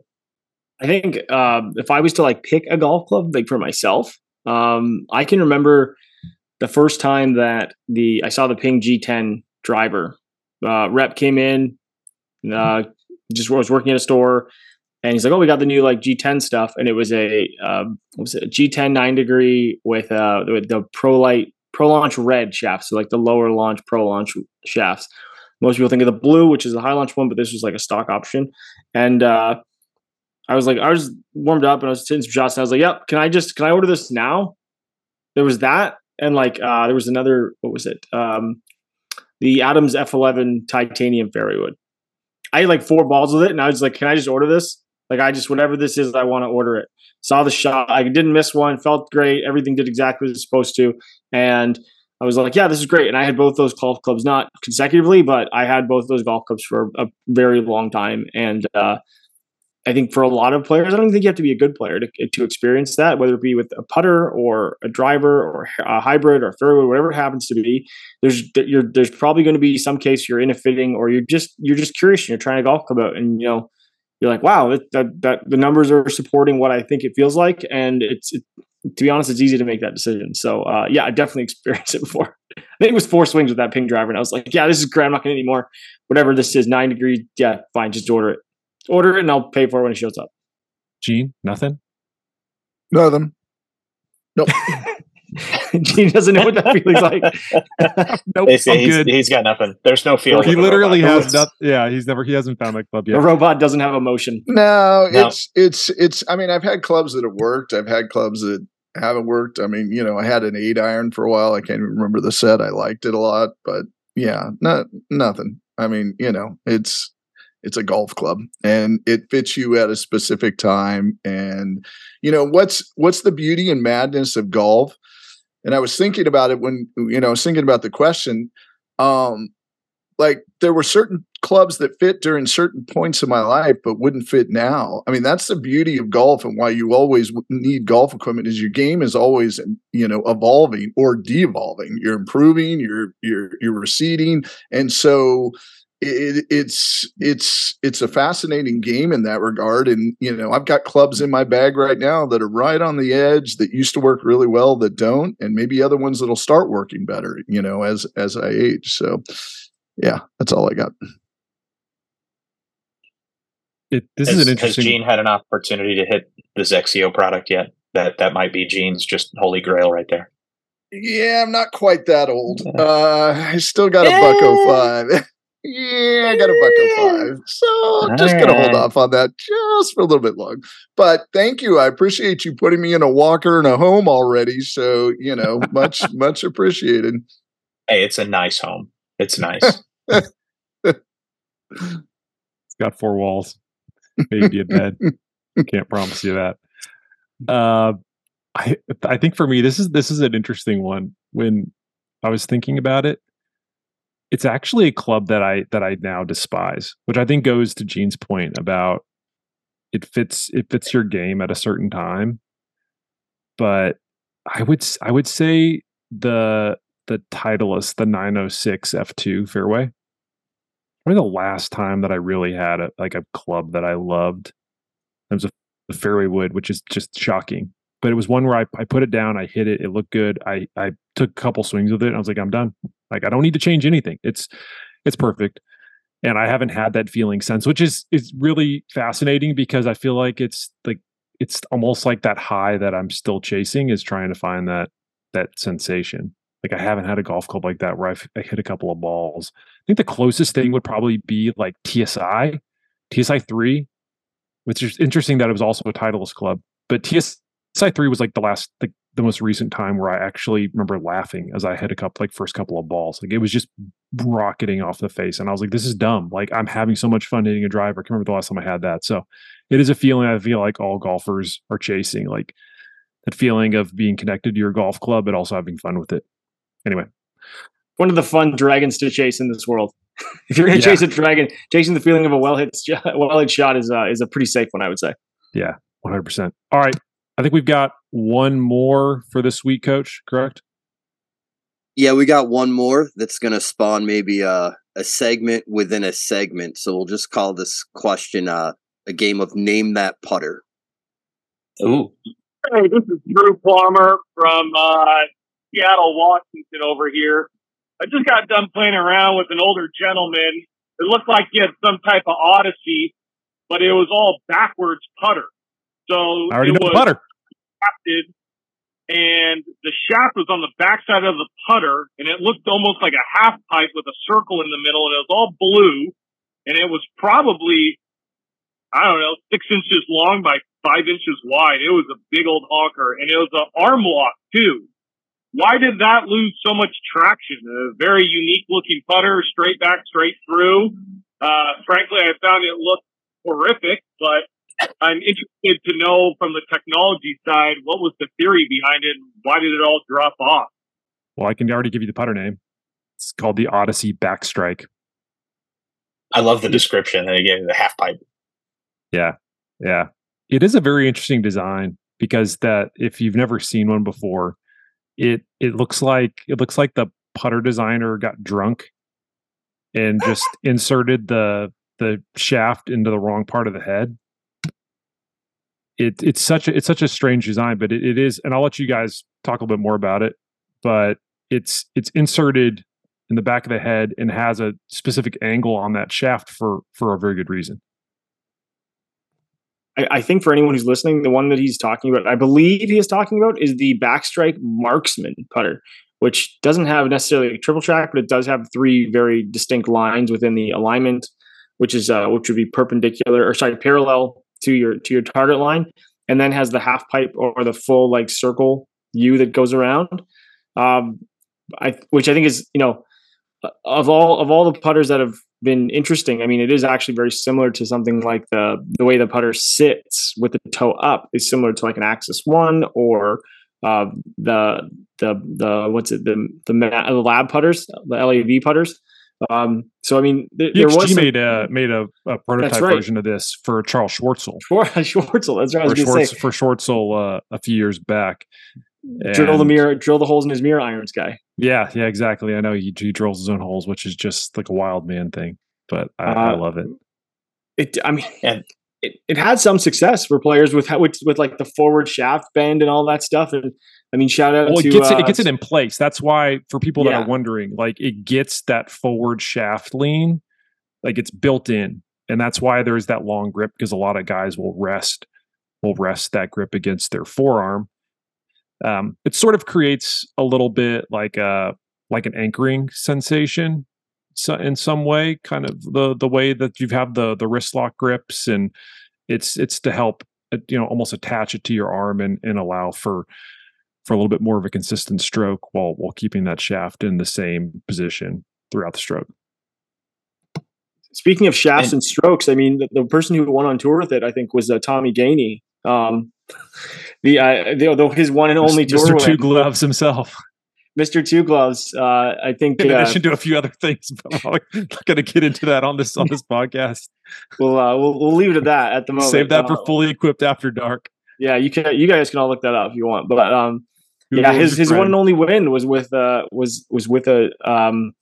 I think um, if I was to like pick a golf club, like for myself, um, I can remember the first time that the I saw the Ping G10 driver. Uh, rep came in, uh, just was working at a store, and he's like, "Oh, we got the new like G10 stuff," and it was a what was it a G10 nine degree with uh with the Pro Light Pro Launch Red shafts, so like the lower launch Pro Launch shafts. Most people think of the blue, which is the high launch one, but this was like a stock option, and uh, I was like, I was warmed up and I was hitting some shots, and I was like, "Yep, can I just can I order this now?" There was that, and like uh, there was another. What was it? Um, the Adams F11 titanium fairway wood. I had like four balls with it, and I was like, "Can I just order this? Like, I just whatever this is, I want to order it." Saw the shot, I didn't miss one, felt great, everything did exactly what it's supposed to, and I was like, "Yeah, this is great." And I had both those golf clubs, not consecutively, but I had both those golf clubs for a very long time, and uh, I think for a lot of players, I don't think you have to be a good player to, to experience that, whether it be with a putter or a driver or a hybrid or a fairway, whatever it happens to be. There's you're, there's probably going to be some case you're in a fitting or you're just you're just curious and you're trying to golf club out, and you know you're like, wow, that, that, that the numbers are supporting what I think it feels like, and it's it, to be honest, it's easy to make that decision. So uh, yeah, I definitely <laughs> experienced it before. I think it was four swings with that ping driver, and I was like, yeah, this is great. I'm not going anymore. Whatever this is, nine degrees. Yeah, fine, just order it order it and I'll pay for it when it shows up. Gene, nothing. Nothing. Nope. <laughs> <laughs> Gene doesn't know what that feels like. <laughs> Nope, They say I'm he's, good. he's got nothing. There's no feel. he literally has nothing. Yeah, he's never. He hasn't found that club yet. The robot doesn't have emotion. No, No. it's it's it's. I mean, I've had clubs that have worked. I've had clubs that haven't worked. I mean, you know, I had an eight iron for a while. I can't even remember the set. I liked it a lot, but yeah, not nothing. I mean, you know, it's it's a golf club and it fits you at a specific time and you know what's what's the beauty and madness of golf? And i was thinking about it when you know i was thinking about the question um like there were certain clubs that fit during certain points of my life but wouldn't fit now. I mean that's the beauty of golf and why you always need golf equipment is your game is always you know evolving or de-evolving you're improving you're you're you're receding and so it, it's it's it's a fascinating game in that regard. And you know i've got clubs in my bag right now that are right on the edge that used to work really well that don't. And maybe other ones that'll start working better you know as as i age. So yeah that's all i got. It, this has, is an interesting has gene had an opportunity to hit the XXIO product yet? That that might be gene's just holy grail right there. Yeah i'm not quite that old. Uh i still got a buck oh five <laughs> Yeah, I got a buck of five. So I'm just gonna hold off on that just for a little bit long. But thank you. I appreciate you putting me in a walker and a home already. So, you know, much, <laughs> much appreciated. Hey, it's a nice home. It's nice. <laughs> it's got four walls, maybe a bed. Can't promise you that. Uh I I think for me this is this is an interesting one. When I was thinking about it, it's actually a club that I that I now despise, which I think goes to Gene's point about it fits it fits your game at a certain time. But I would I would say the the Titleist, the 906 F2 fairway. I Probably the last time that I really had a like a club that I loved. It was a the fairway wood, which is just shocking. But it was one where I, I put it down, I hit it, it looked good. I I took a couple swings with it, I was like, I'm done. Like I don't need to change anything. It's it's perfect. And I haven't had that feeling since, which is is really fascinating because I feel like it's like it's almost like that high that I'm still chasing is trying to find that that sensation. Like I haven't had a golf club like that where I've, I hit a couple of balls. I think the closest thing would probably be like TSI, TSI three, which is interesting that it was also a Titleist club. But TSI three was like the last like the most recent time where I actually remember laughing as I hit a couple like first couple of balls. Like it was just rocketing off the face. And I was like, this is dumb. Like I'm having so much fun hitting a driver. I can remember the last time I had that. So it is a feeling I feel like all golfers are chasing. Like that feeling of being connected to your golf club, but also having fun with it. Anyway. One of the fun dragons to chase in this world. <laughs> if you're gonna yeah. chase a dragon, chasing the feeling of a well hit well hit shot is uh, is a pretty safe one, I would say. Yeah, 100. percent All right, I think we've got one more for this week, Coach. Correct? Yeah, we got one more that's going to spawn maybe a, a segment within a segment. So we'll just call this question uh, a game of name that putter. Ooh. Hey, this is Drew Palmer from uh, Seattle, Washington over here. I just got done playing around with an older gentleman. It looked like he had some type of odyssey, but it was all backwards putter. So I already know was, putter shafted, and the shaft was on the backside of the putter, and it looked almost like a half pipe with a circle in the middle, and it was all blue, and it was probably, I don't know, six inches long by five inches wide. It was a big old honker, and it was an arm lock too. Why did that lose so much traction? A very unique looking putter, straight back, straight through. Uh, frankly, I found it looked horrific, but I'm interested to know from the technology side what was the theory behind it and why did it all drop off? Well, I can already give you the putter name. It's called the Odyssey Backstrike. I love the description that you gave the half pipe. Yeah. Yeah. It is a very interesting design because that if you've never seen one before, it it looks like it looks like the putter designer got drunk and <laughs> just inserted the the shaft into the wrong part of the head it, it's such a it's such a strange design, but it, it is, and I'll let you guys talk a little bit more about it. But it's it's inserted in the back of the head and has a specific angle on that shaft for for a very good reason. I, I think for anyone who's listening, the one that he's talking about, I believe he is talking about, is the backstrike marksman putter, which doesn't have necessarily a triple track, but it does have three very distinct lines within the alignment, which is uh, which would be perpendicular or sorry parallel to your to your target line and then has the half pipe or the full like circle U that goes around. Um, I which I think is you know of all of all the putters that have been interesting. I mean, it is actually very similar to something like the the way the putter sits with the toe up is similar to like an Axis One or uh, the the the what's it the the, the lab putters, the LAB putters. Um, so I mean, th- there was some, made a made a, a prototype right. version of this for Charl Schwartzel. <laughs> For Schwartzel, that's right. For, Schwartz, for Schwartzel uh, a few years back. And drill the mirror, drill the holes in his mirror irons, guy. Yeah, yeah, exactly. I know he, he drills his own holes, which is just like a wild man thing, but I, uh, I love it. It, I mean, <laughs> it, it had some success for players with, with with like the forward shaft bend and all that stuff, and I mean, shout out well, to, it gets, uh, it, it gets it in place. That's why for people that yeah. are wondering, like it gets that forward shaft lean, like it's built in, and that's why there's that long grip because a lot of guys will rest will rest that grip against their forearm. Um, it sort of creates a little bit like a like an anchoring sensation so in some way, kind of the the way that you have the the wrist lock grips, and it's it's to help uh, you know almost attach it to your arm and and allow for for a little bit more of a consistent stroke while while keeping that shaft in the same position throughout the stroke. Speaking of shafts and, and strokes, I mean the, the, person who won on tour with it, I think, was uh, Tommy Gainey. Um, <laughs> the, uh, the, the his one and only Mr. Tour Two Gloves himself. Mr. Two Gloves. Uh, I think in uh, addition to a few other things, but I'm not <laughs> going to get into that on this on this podcast. We'll, uh, we'll we'll leave it at that at the moment. Save that for uh, fully equipped after dark. Yeah, you can. You guys can all look that up if you want. But um, yeah, his his one and only win was with uh was was with a um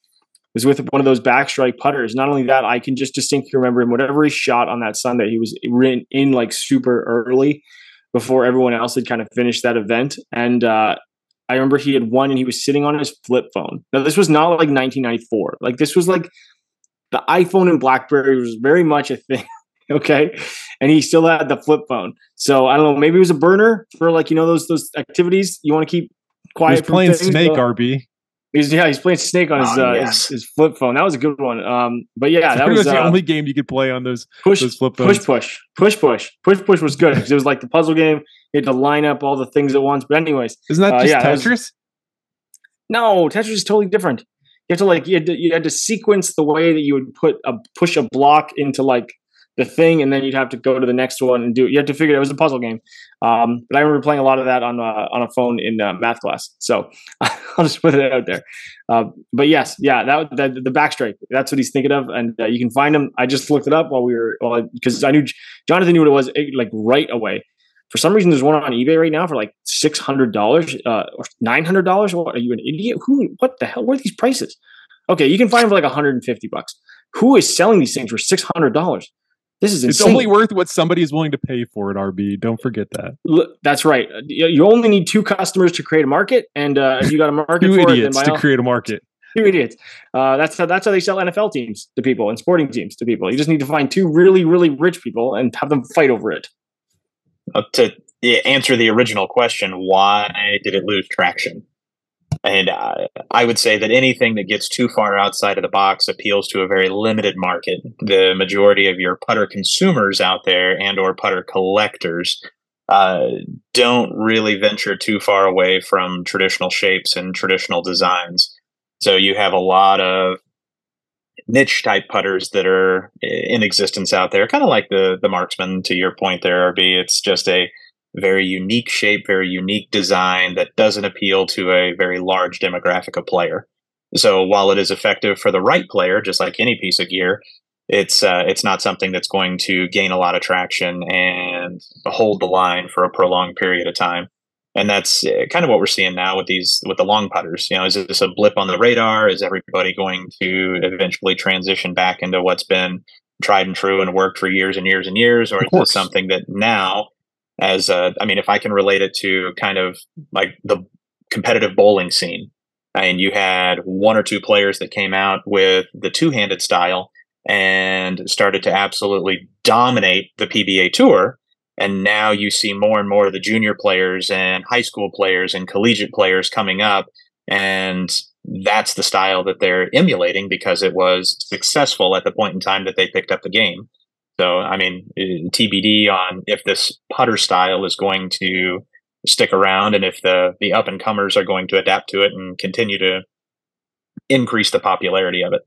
was with one of those backstrike putters. Not only that, I can just distinctly remember him. Whatever he shot on that Sunday, he was in, in like super early before everyone else had kind of finished that event. And uh, I remember he had won and he was sitting on his flip phone. Now this was not like 1994. Like this was like the iPhone and BlackBerry was very much a thing. <laughs> okay, and he still had the flip phone. So I don't know. Maybe it was a burner for like you know those those activities you want to keep quiet. He's playing things, Snake, RB. He's yeah, he's playing Snake on his, oh, uh, yes. his, his flip phone. That was a good one. Um, but yeah, that <laughs> was, was, the uh, only game you could play on those push those flip phones. Push push push push push push was good because it was like the puzzle game. You had to line up all the things at once. But anyways, isn't that uh, just yeah, Tetris? That was, no, Tetris is totally different. You have to like you had to, you had to sequence the way that you would put a push a block into like the thing, and then you'd have to go to the next one and do it. You have to figure it, it was a puzzle game. Um, but I remember playing a lot of that on uh, on a phone in uh, math class. So <laughs> I'll just put it out there. Uh, but yes, yeah, that, that the backstrike. That's what he's thinking of, and uh, you can find him. I just looked it up while we were because I knew Jonathan knew what it was like right away. For some reason, there's one on eBay right now for like six hundred dollars uh, or nine hundred dollars. What are you an idiot? Who? What the hell? Where are these prices? Okay, you can find them for like 150 bucks. Who is selling these things for six hundred dollars? This is insane. It's only worth what somebody is willing to pay for it. RB, don't forget that. That's right. You only need two customers to create a market, and uh, if you got a <laughs> market two for idiots it, to all, create a market. Two idiots. Uh, that's how that's how they sell NFL teams to people and sporting teams to people. You just need to find two really really rich people and have them fight over it. Uh, to answer the original question, why did it lose traction? And uh, I would say that anything that gets too far outside of the box appeals to a very limited market. The majority of your putter consumers out there and or putter collectors uh, don't really venture too far away from traditional shapes and traditional designs. So you have a lot of niche type putters that are in existence out there, kind of like the the marksman. To your point, there, RB. It's just a very unique shape, very unique design that doesn't appeal to a very large demographic of player. So while it is effective for the right player, just like any piece of gear, it's uh, it's not something that's going to gain a lot of traction and hold the line for a prolonged period of time. And that's uh, kind of what we're seeing now with these with the long putters. You know, is this a blip on the radar? Is everybody going to eventually transition back into what's been tried and true and worked for years and years and years, or is this something that now as a, I mean, if I can relate it to kind of like the competitive bowling scene, and you had one or two players that came out with the two-handed style and started to absolutely dominate the PBA tour. And now you see more and more of the junior players and high school players and collegiate players coming up. And that's the style that they're emulating because it was successful at the point in time that they picked up the game. So, I mean, eh, TBD on if this putter style is going to stick around and if the the up and comers are going to adapt to it and continue to increase the popularity of it.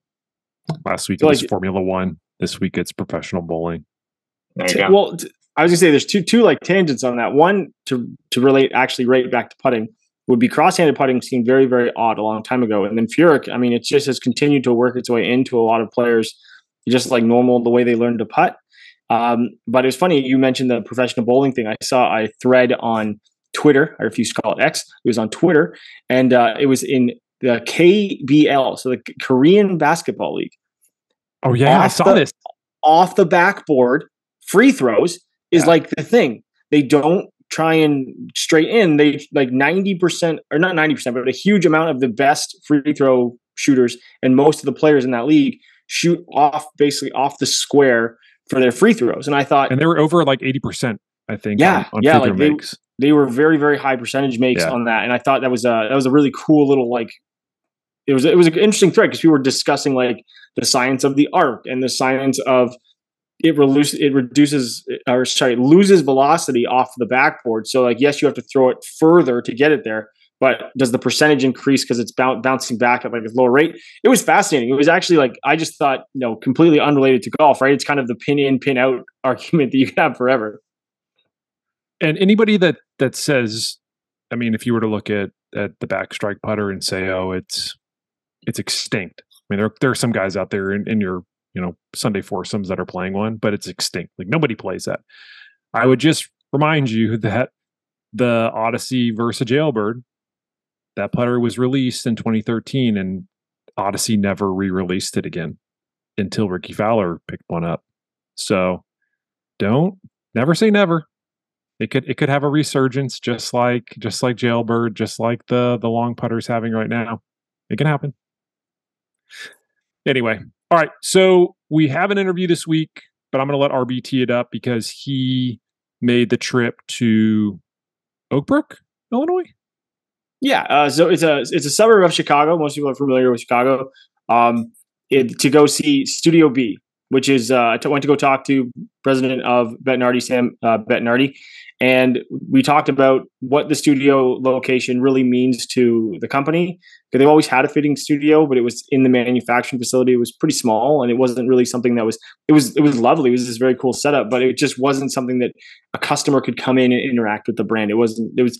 Last week So, it was like- Formula One. This week it's professional bowling. There you T- go. Well, t- I was gonna say there's two two like tangents on that. One to to relate actually right back to putting would be cross-handed putting seemed very very odd a long time ago, and then Furyk. I mean, it just has continued to work its way into a lot of players, just like normal the way they learn to putt. Um, but it was funny you mentioned the professional bowling thing. I saw a thread on Twitter, I refuse to call it X, it was on Twitter, and uh, it was in the KBL, so the Korean Basketball League Oh yeah, I saw the- this. off the backboard free throws is Yeah. like the thing. They don't try and straight in. They like 90% or not 90%, but a huge amount of the best free throw shooters and most of the players in that league shoot off basically off the square for their free throws. And I thought And they were over like eighty percent, I think. Yeah, on, on yeah, like they- makes. they were very very high percentage makes Yeah. on that and i thought that was a that was a really cool little like it was it was an interesting thread because we were discussing like the science of the arc and the science of it reduces it reduces or sorry loses velocity off the backboard so like yes you have to throw it further to get it there but does the percentage increase because it's boun bouncing back at like a lower rate? It was fascinating. It was actually like i just thought you know completely unrelated to golf right? It's kind of the pin in pin out <laughs> argument that you have forever. And anybody that that says i mean if you were to look at at the backstrike putter and say oh it's it's extinct. I mean there, there are some guys out there in, in your you know sunday foursomes that are playing one but it's extinct. Like nobody plays that. I would just remind you that the Odyssey Versa Jailbird that putter was released in 2013 and odyssey never re-released it again until Rickie Fowler picked one up. So don't never say never. It could it could have a resurgence just like just like jailbird just like the the long putters having right now. It can happen. Anyway all right so we have an interview this week but i'm going to let rb tee it up because he made the trip to oakbrook illinois Yeah, uh, so it's a it's a suburb of Chicago. Most people are familiar with Chicago. Um, it, to go see Studio B, which is uh, I t- went to go talk to president of Bettinardi, Sam uh, Bettinardi, and we talked about what the studio location really means to the company. They've always had a fitting studio, but it was in the manufacturing facility. It was pretty small, and it wasn't really something that was. It was it was lovely. It was this very cool setup, but it just wasn't something that a customer could come in and interact with the brand. It wasn't. It was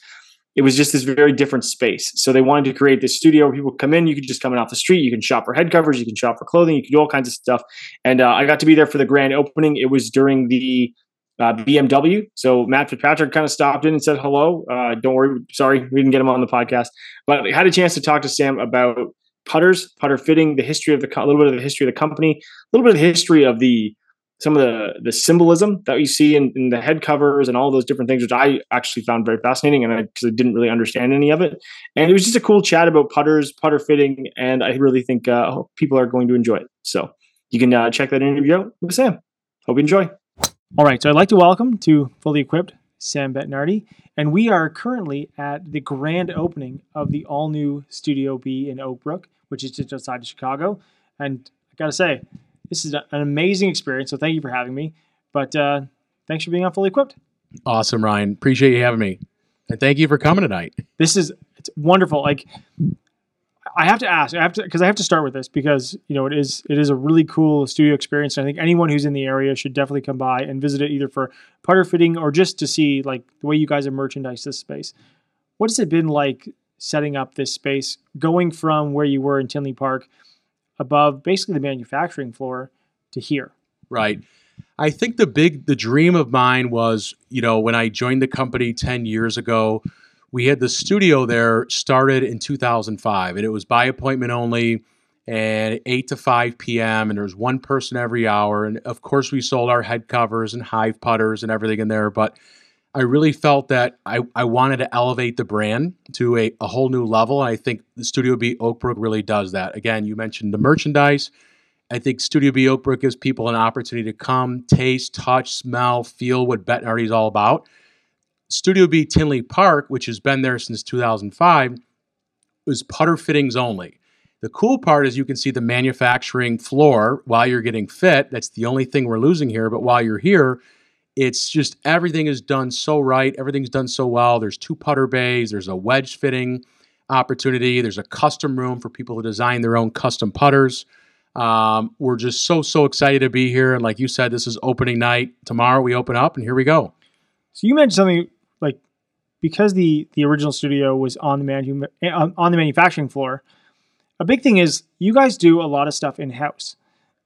it was just this very different space. So they wanted to create this studio where people come in. You could just come in off the street. You can shop for head covers. You can shop for clothing. You can do all kinds of stuff. And uh, I got to be there for the grand opening. It was during the uh, BMW. So Matt Fitzpatrick kind of stopped in and said hello. Uh, don't worry. Sorry, we didn't get him on the podcast, but I had a chance to talk to Sam about putters, putter fitting, the history of the co- a little bit of the history of the company, a little bit of the history of the some of the the symbolism that you see in, in the head covers and all those different things, which I actually found very fascinating, and I because I didn't really understand any of it. And it was just a cool chat about putters, putter fitting, and I really think uh, people are going to enjoy it. So you can uh, check that interview out with Sam. Hope you enjoy. All right, so I'd like to welcome to Fully Equipped Sam Bettinardi, and we are currently at the grand opening of the all new Studio B in Oakbrook, which is just outside of Chicago. And I gotta say, this is an amazing experience. So thank you for having me. But uh, thanks for being on Fully Equipped. Awesome, Ryan. Appreciate you having me. And thank you for coming tonight. This is it's wonderful. Like I have to ask, I have to because I have to start with this because you know it is it is a really cool studio experience. And I think anyone who's in the area should definitely come by and visit it either for putter fitting or just to see like the way you guys have merchandised this space. What has it been like setting up this space, going from where you were in Tinley Park, above basically the manufacturing floor, to here? Right. I think the big the dream of mine was, you know, when I joined the company 10 years ago, we had the studio there started in 2005 and it was by appointment only and 8 to 5 p.m. and there was one person every hour and of course we sold our head covers and hive putters and everything in there, but I really felt that I, I wanted to elevate the brand to a, a whole new level. And I think Studio B Oakbrook really does that. Again, you mentioned the merchandise. I think Studio B Oakbrook gives people an opportunity to come, taste, touch, smell, feel what Bettinardi is all about. Studio B Tinley Park, which has been there since 2005, was putter fittings only. The cool part is you can see the manufacturing floor while you're getting fit. That's the only thing we're losing here. But while you're here, it's just everything is done so right. Everything's done so well. There's two putter bays, there's a wedge fitting opportunity, there's a custom room for people to design their own custom putters. Um, we're just so, so excited to be here. And like you said, this is opening night. Tomorrow we open up, and here we go. So you mentioned something like because the the original studio was on the manu- on the manufacturing floor. A big thing is you guys do a lot of stuff in house.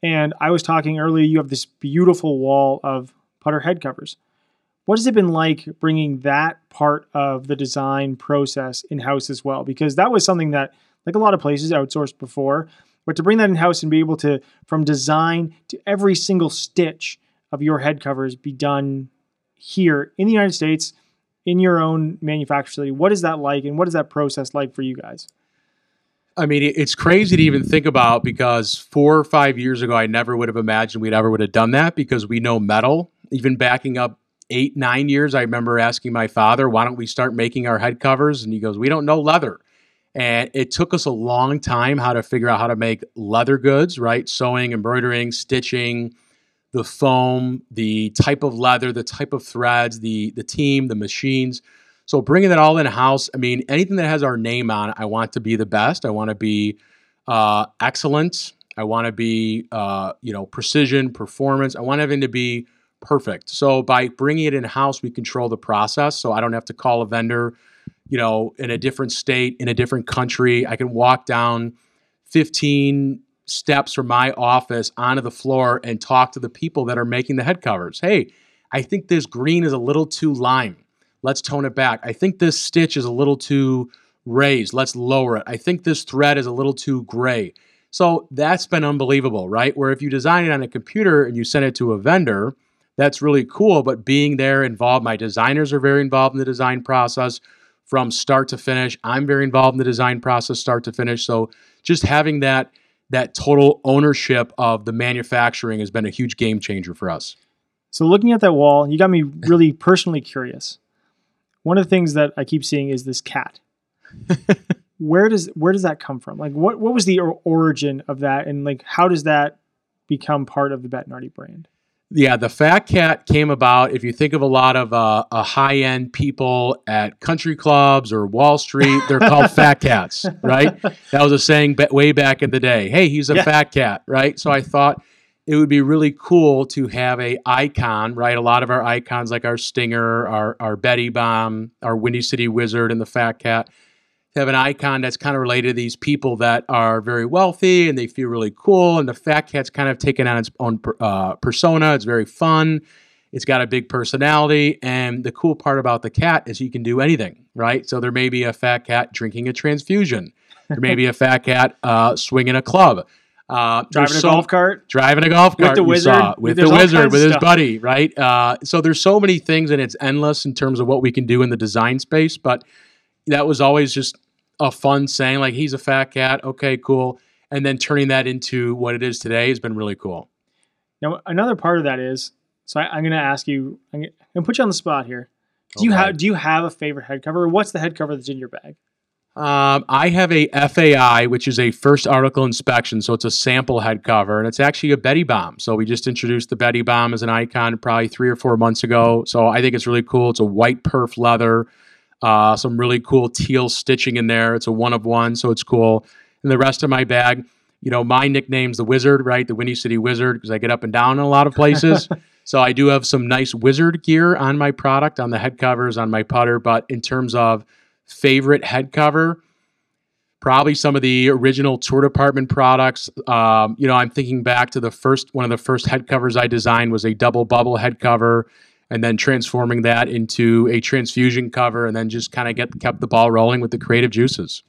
And I was talking earlier. You have this beautiful wall of putter head covers. What has it been like bringing that part of the design process in house as well? Because that was something that, like a lot of places, outsourced before. But to bring that in house and be able to, from design to every single stitch of your head covers, be done here in the United States in your own manufacturing facility. What is that like, and what is that process like for you guys? I mean, it's crazy to even think about because four or five years ago, I never would have imagined we'd ever would have done that because we know metal. Even backing up eight, nine years, I remember asking my father, "Why don't we start making our head covers?" And he goes, "We don't know leather." And it took us a long time how to figure out how to make leather goods, right? Sewing, embroidering, stitching, the foam, the type of leather, the type of threads, the the team, the machines. So bringing that all in house, I mean, anything that has our name on it, I want to be the best. I want to be uh, excellent. I want to be, uh, you know, precision, performance. I want everything to be perfect. So by bringing it in house, we control the process. So I don't have to call a vendor, you know, in a different state, in a different country. I can walk down 15 steps from my office onto the floor and talk to the people that are making the head covers. Hey, I think this green is a little too lime. Let's tone it back. I think this stitch is a little too raised. Let's lower it. I think this thread is a little too gray. So that's been unbelievable, right? Where if you design it on a computer and you send it to a vendor, that's really cool. But being there involved, my designers are very involved in the design process from start to finish. I'm very involved in the design process, start to finish. So just having that that total ownership of the manufacturing has been a huge game changer for us. So looking at that wall, you got me really personally curious. One of the things that I keep seeing is this cat. <laughs> where does where does that come from? Like what what was the origin of that and like how does that become part of the Bettinardi brand? Yeah, the Fat Cat came about. If you think of a lot of uh, high end people at country clubs or Wall Street, they're <laughs> called Fat Cats, right? That was a saying way back in the day. Hey, he's a yeah. fat cat, right? So I thought it would be really cool to have a icon, right? A lot of our icons, like our Stinger, our our Betty Bomb, our Windy City Wizard, and the Fat Cat have an icon that's kind of related to these people that are very wealthy and they feel really cool. And the Fat Cat's kind of taken on its own uh, persona. It's very fun. It's got a big personality. And the cool part about the cat is he can do anything, right? So there may be a fat cat drinking a transfusion. There may be a fat cat uh, swinging a club. Uh, driving a so, golf cart, driving a golf cart with the wizard, with the wizard, with his stuff. buddy, right? Uh, so there's so many things, and it's endless in terms of what we can do in the design space. But that was always just a fun saying, like he's a fat cat. Okay, cool. And then turning that into what it is today has been really cool. Now, another part of that is so I, am going to ask you. I'm going to put you on the spot here. Do okay. you have Do you have a favorite head cover? What's the head cover that's in your bag? Um, I have a FAI, which is a first article inspection, so it's a sample head cover, and it's actually a Betty Bomb. So we just introduced the Betty Bomb as an icon probably three or four months ago. So I think it's really cool. It's a white perf leather. Uh, some really cool teal stitching in there. It's a one of one, so it's cool. And the rest of my bag, you know, my nickname's the Wizard, right? The Windy City Wizard, because I get up and down in a lot of places. <laughs> so I do have some nice Wizard gear on my product, on the head covers, on my putter. But in terms of favorite head cover, probably some of the original tour department products. Um, you know, I'm thinking back to the first one of the first head covers I designed was a double bubble head cover and then transforming that into a transfusion cover and then just kind of get kept the ball rolling with the creative juices.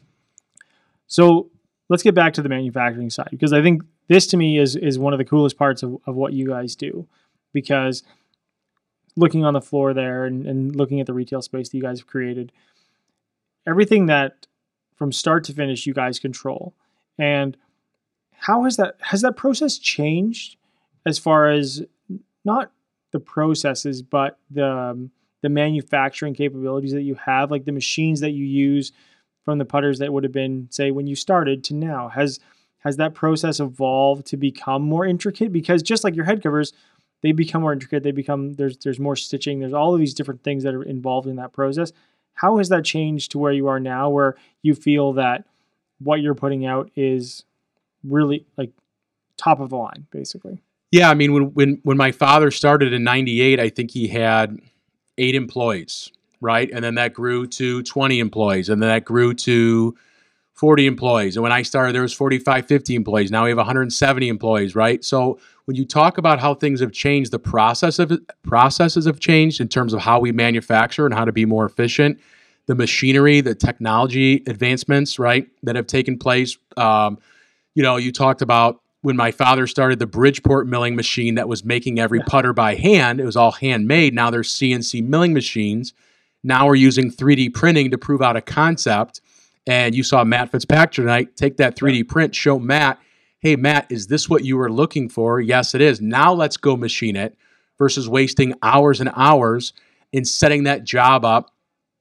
So let's get back to the manufacturing side because I think this to me is is one of the coolest parts of, of what you guys do because looking on the floor there and, and looking at the retail space that you guys have created, everything that from start to finish you guys control. And how has that has that process changed as far as not the processes, but the um, the manufacturing capabilities that you have, like the machines that you use from the putters that would have been, say, when you started to now? Has has that process evolved to become more intricate? Because just like your head covers, they become more intricate. They become there's there's more stitching. There's all of these different things that are involved in that process. How has that changed to where you are now, where you feel that what you're putting out is really like top of the line, basically? Yeah, I mean, when when when my father started in '98, I think he had eight employees, right, and then that grew to 20 employees, and then that grew to 40 employees. And when I started, there was 45, 50 employees. Now we have 170 employees, right? So when you talk about how things have changed, the process of processes have changed in terms of how we manufacture and how to be more efficient. The machinery, the technology advancements, right, that have taken place. Um, you know, you talked about when my father started the Bridgeport milling machine that was making every putter by hand. It was all handmade. Now there's CNC milling machines. Now we're using 3D printing to prove out a concept. And you saw Matt Fitzpatrick tonight take that 3D print, show Matt, hey, Matt, is this what you were looking for? Yes, it is. Now let's go machine it versus wasting hours and hours in setting that job up,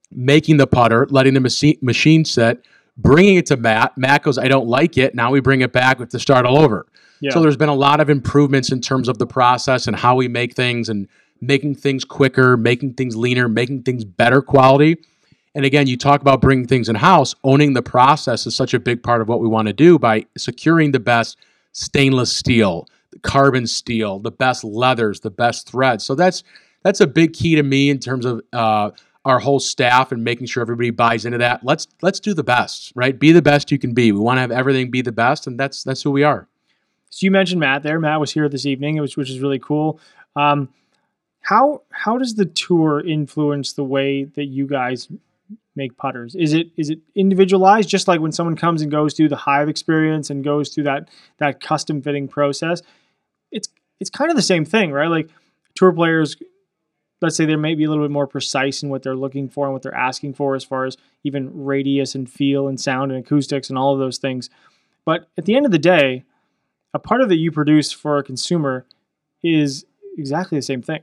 making the putter, letting the machine set, bringing it to Matt. Matt goes, I don't like it. Now we bring it back. To start all over. Yeah. So there's been a lot of improvements in terms of the process and how we make things and making things quicker, making things leaner, making things better quality. And again, you talk about bringing things in house, owning the process is such a big part of what we want to do by securing the best stainless steel, carbon steel, the best leathers, the best threads. So that's that's a big key to me in terms of uh, our whole staff and making sure everybody buys into that. Let's let's do the best, right? Be the best you can be. We want to have everything be the best, and that's that's who we are. So you mentioned Matt there. Matt was here this evening, which which is really cool. Um, how how does the tour influence the way that you guys make putters? Is it is it individualized, just like when someone comes and goes through the Hive experience and goes through that that custom fitting process? It's it's kind of the same thing, right? Like tour players let's say they may be a little bit more precise in what they're looking for and what they're asking for as far as even radius and feel and sound and acoustics and all of those things. But at the end of the day, a putter that you produce for a consumer is exactly the same thing.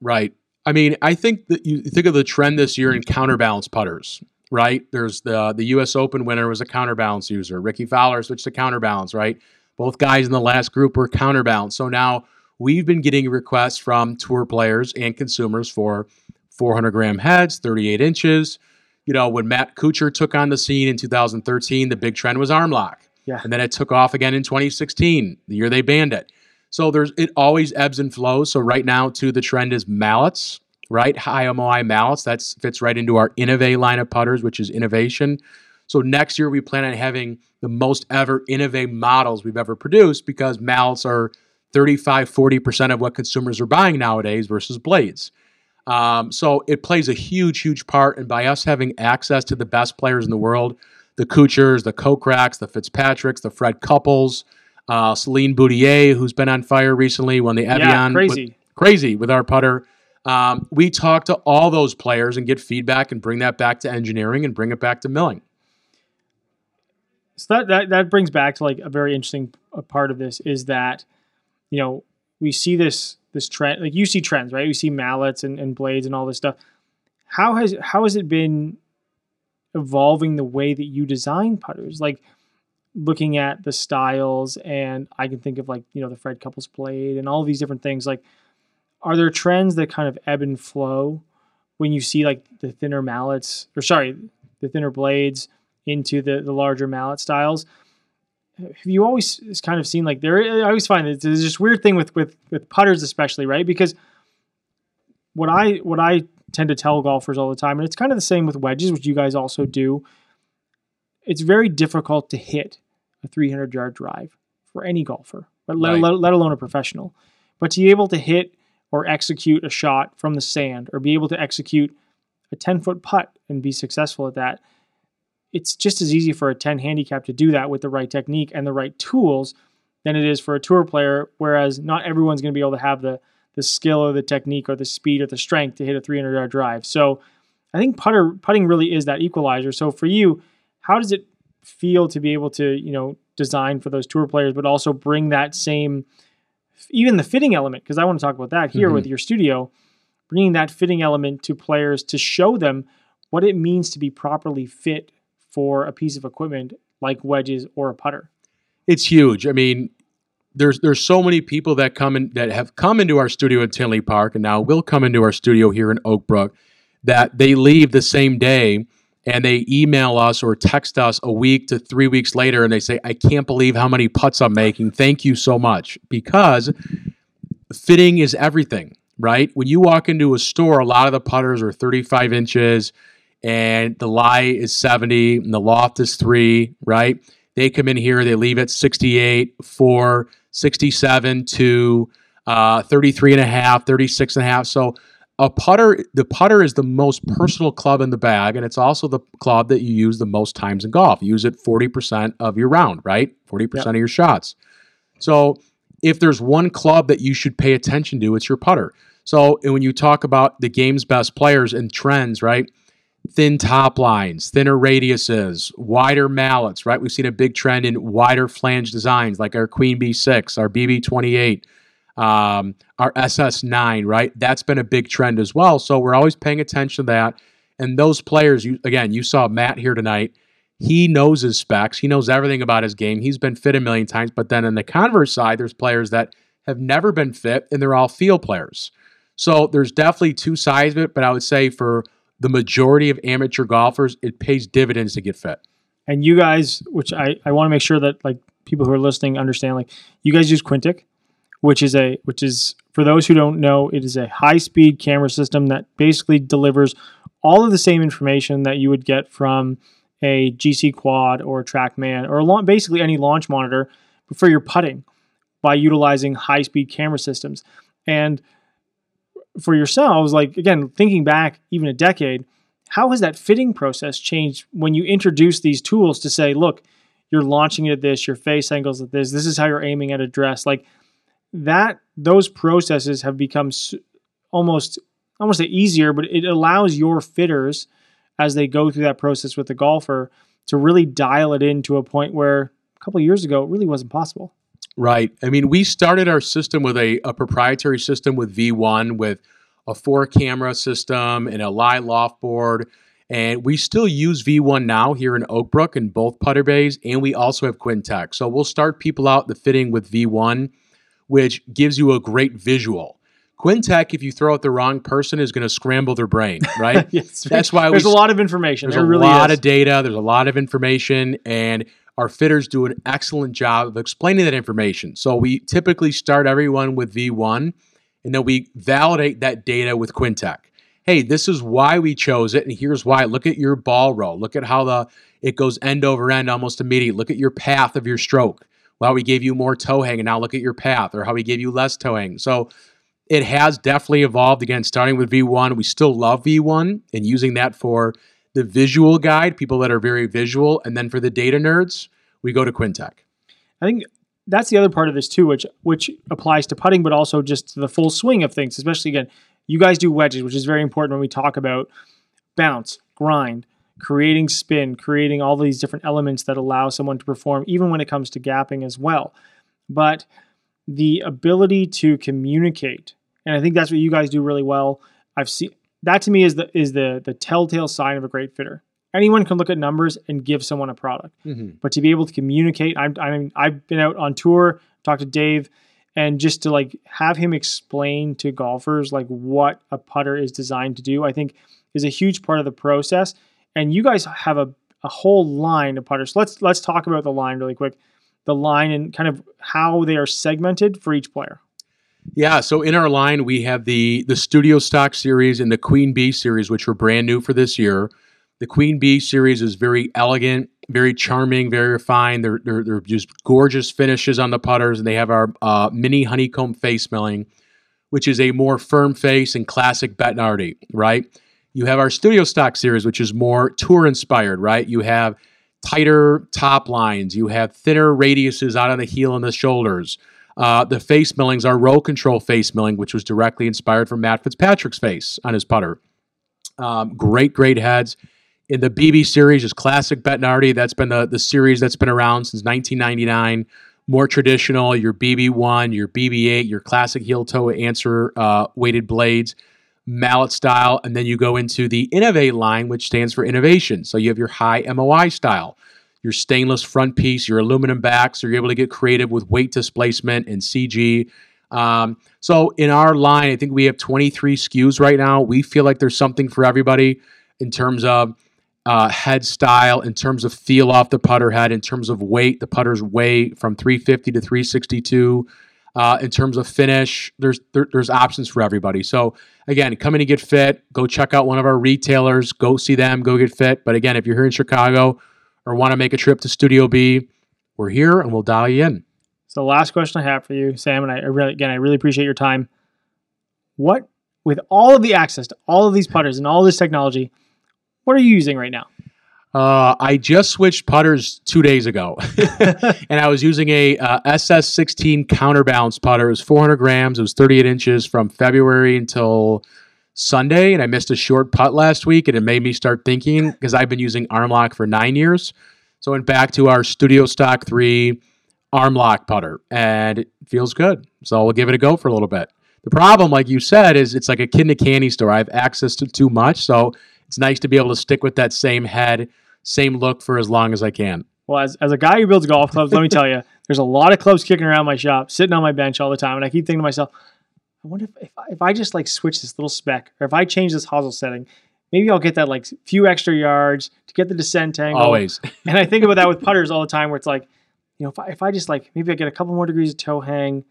Right. I mean, I think that you think of the trend this year in counterbalance putters, right? There's the the US Open winner was a counterbalance user. Rickie Fowler switched to counterbalance, right? Both guys in the last group were counterbalance. So now we've been getting requests from tour players and consumers for 400 gram heads, 38 inches. You know, when Matt Kuchar took on the scene in 2013, the big trend was arm lock. Yeah. And then it took off again in 2016, the year they banned it. So there's it always ebbs and flows. So right now, too, the trend is mallets, right? High MOI mallets. That fits right into our Inovai line of putters, which is innovation. So next year we plan on having the most ever Inovai models we've ever produced because mallets are 35, 40% of what consumers are buying nowadays versus blades. Um, so it plays a huge, huge part. And by us having access to the best players in the world, the Kuchars, the Kokraks, the Fitzpatricks, the Fred Couples, uh, Celine Boutier, who's been on fire recently, won the Evian. Yeah, crazy. With, crazy with our putter. Um, we talk to all those players and get feedback and bring that back to engineering and bring it back to milling. So that, that, that brings back to like a very interesting part of this is that – you know, we see this this trend like you see trends, right? You see mallets and, and blades and all this stuff. How has how has it been evolving the way that you design putters? Like looking at the styles and I can think of like, you know, the Fred Couples blade and all these different things. Like are there trends that kind of ebb and flow when you see like the thinner mallets or sorry, the thinner blades into the, the larger mallet styles? Have you always kind of seen like there? I always find it's this weird thing with with with putters, especially right because what I what I tend to tell golfers all the time, and it's kind of the same with wedges, which you guys also do. It's very difficult to hit a 300 yard drive for any golfer, but let, right. let, let alone a professional. But to be able to hit or execute a shot from the sand, or be able to execute a 10 foot putt and be successful at that it's just as easy for a 10 handicap to do that with the right technique and the right tools than it is for a tour player whereas not everyone's going to be able to have the the skill or the technique or the speed or the strength to hit a 300 yard drive so i think putter putting really is that equalizer so for you how does it feel to be able to you know design for those tour players but also bring that same even the fitting element because i want to talk about that here mm-hmm. with your studio bringing that fitting element to players to show them what it means to be properly fit for a piece of equipment like wedges or a putter? It's huge. I mean, there's there's so many people that come in that have come into our studio in Tinley Park and now will come into our studio here in Oak Brook that they leave the same day and they email us or text us a week to three weeks later and they say, I can't believe how many putts I'm making. Thank you so much. Because fitting is everything, right? When you walk into a store, a lot of the putters are 35 inches and the lie is 70 and the loft is three, right? They come in here, they leave at 68, 4, 67 to uh, 33 and a half, 36 and a half. So a putter, the putter is the most personal club in the bag, and it's also the club that you use the most times in golf. You use it 40% of your round, right? 40% Yep. of your shots. So if there's one club that you should pay attention to, it's your putter. So and when you talk about the game's best players and trends, right? Thin top lines, thinner radiuses, wider mallets, right? We've seen a big trend in wider flange designs like our Queen B6, our BB28, um, our SS9, right? That's been a big trend as well. So we're always paying attention to that. And those players, you again, you saw Matt here tonight. He knows his specs. He knows everything about his game. He's been fit a million times. But then on the converse side, there's players that have never been fit, and they're all field players. So there's definitely two sides of it. But I would say for the majority of amateur golfers, it pays dividends to get fit. And you guys, which I, I want to make sure that like people who are listening understand, like you guys use Quintic, which is a which is for those who don't know, it is a high speed camera system that basically delivers all of the same information that you would get from a GC Quad or a TrackMan or a basically any launch monitor for your putting by utilizing high speed camera systems. And for yourselves, like again, thinking back even a decade, how has that fitting process changed when you introduce these tools to say, look, you're launching it at this, your face angles at this, this is how you're aiming at a dress, like that. Those processes have become almost, I won't say easier, but it allows your fitters as they go through that process with the golfer to really dial it in to a point where a couple years ago it really wasn't possible. Right. I mean, we started our system with a, a proprietary system with V1 with a four camera system and a live loft board. And we still use V1 now here in Oak Brook in both putter bays, and we also have Quintic. So we'll start people out the fitting with V1, which gives you a great visual. Quintic, if you throw out the wrong person, is going to scramble their brain, <laughs> right? yes, That's why there's we a lot of information. there's There a really lot is. of data. There's a lot of information, and our fitters do an excellent job of explaining that information. So we typically start everyone with V1, and then we validate that data with Quintic. Hey, this is why we chose it, and here's why. Look at your ball roll. Look at how the it goes end over end almost immediately. Look at your path of your stroke. Well, we gave you more toe hang, and now look at your path, or how we gave you less toe hang. So it has definitely evolved again, starting with V1. We still love V1 and using that for the visual guide, people that are very visual. And then for the data nerds, we go to Quintic. I think that's the other part of this too, which which applies to putting, but also just the full swing of things. Especially again, you guys do wedges, which is very important when we talk about bounce, grind, creating spin, creating all these different elements that allow someone to perform, even when it comes to gapping as well. But the ability to communicate, and I think that's what you guys do really well. I've seen that to me is the is the the telltale sign of a great fitter. Anyone can look at numbers and give someone a product mm-hmm. but to be able to communicate I'm, I'm i've been out on tour talked to dave and just to like have him explain to golfers like what a putter is designed to do i think is a huge part of the process. And you guys have a, a whole line of putters. So let's let's talk about the line really quick. The line and kind of how they are segmented for each player Yeah, so in our line we have the the Studio Stock series and the Queen Bee series, which were brand new for this year. The Queen Bee series is very elegant, very charming, very refined. They're they're, they're just gorgeous finishes on the putters, and they have our uh, mini honeycomb face milling, which is a more firm face and classic Bettinardi, right? You have our Studio Stock series, which is more tour inspired, right? You have tighter top lines, you have thinner radiuses out on the heel and the shoulders. Uh, the face millings are roll control face milling, which was directly inspired from Matt Fitzpatrick's face on his putter. Um, great, great heads. In the BB series is classic Bettinardi. That's been the, the series that's been around since 1999. More traditional, your BB1, your BB8, your classic heel toe answer uh, weighted blades. mallet style, and then you go into the Inovai line, which stands for innovation. So you have your high MOI style, your stainless front piece, your aluminum back. So you're able to get creative with weight displacement and CG. Um, so in our line, I think we have 23 SKUs right now. We feel like there's something for everybody in terms of uh, head style, in terms of feel off the putter head, in terms of weight. The putters weigh from 350 to 362. Uh, in terms of finish, there's there, there's options for everybody. So again, come in and get fit. Go check out one of our retailers. Go see them. Go get fit. But again, if you're here in Chicago or want to make a trip to Studio B, we're here and we'll dial you in. So, the last question I have for you, Sam, and I really, again, I really appreciate your time. What, with all of the access to all of these putters and all this technology, what are you using right now? Uh, I just switched putters two days ago, <laughs> <laughs> and I was using a uh, SS16 counterbalance putter. It was 400 grams. It was 38 inches from February until Sunday, and I missed a short putt last week, and it made me start thinking because I've been using arm lock for nine years. So I went back to our Studio Stock 3 arm lock putter, and it feels good. So we'll give it a go for a little bit. The problem, like you said, is it's like a kid in a candy store. I have access to too much, so it's nice to be able to stick with that same head, same look for as long as I can. Well, as, as a guy who builds golf clubs, let me tell you, there's a lot of clubs kicking around my shop, sitting on my bench all the time, and I keep thinking to myself, I wonder if, if, I, if I just like switch this little spec, or if I change this hosel setting, maybe I'll get that like few extra yards to get the descent angle. Always. and I think about that with <laughs> putters all the time, where it's like, you know, if I, if I just like maybe I get a couple more degrees of toe hang,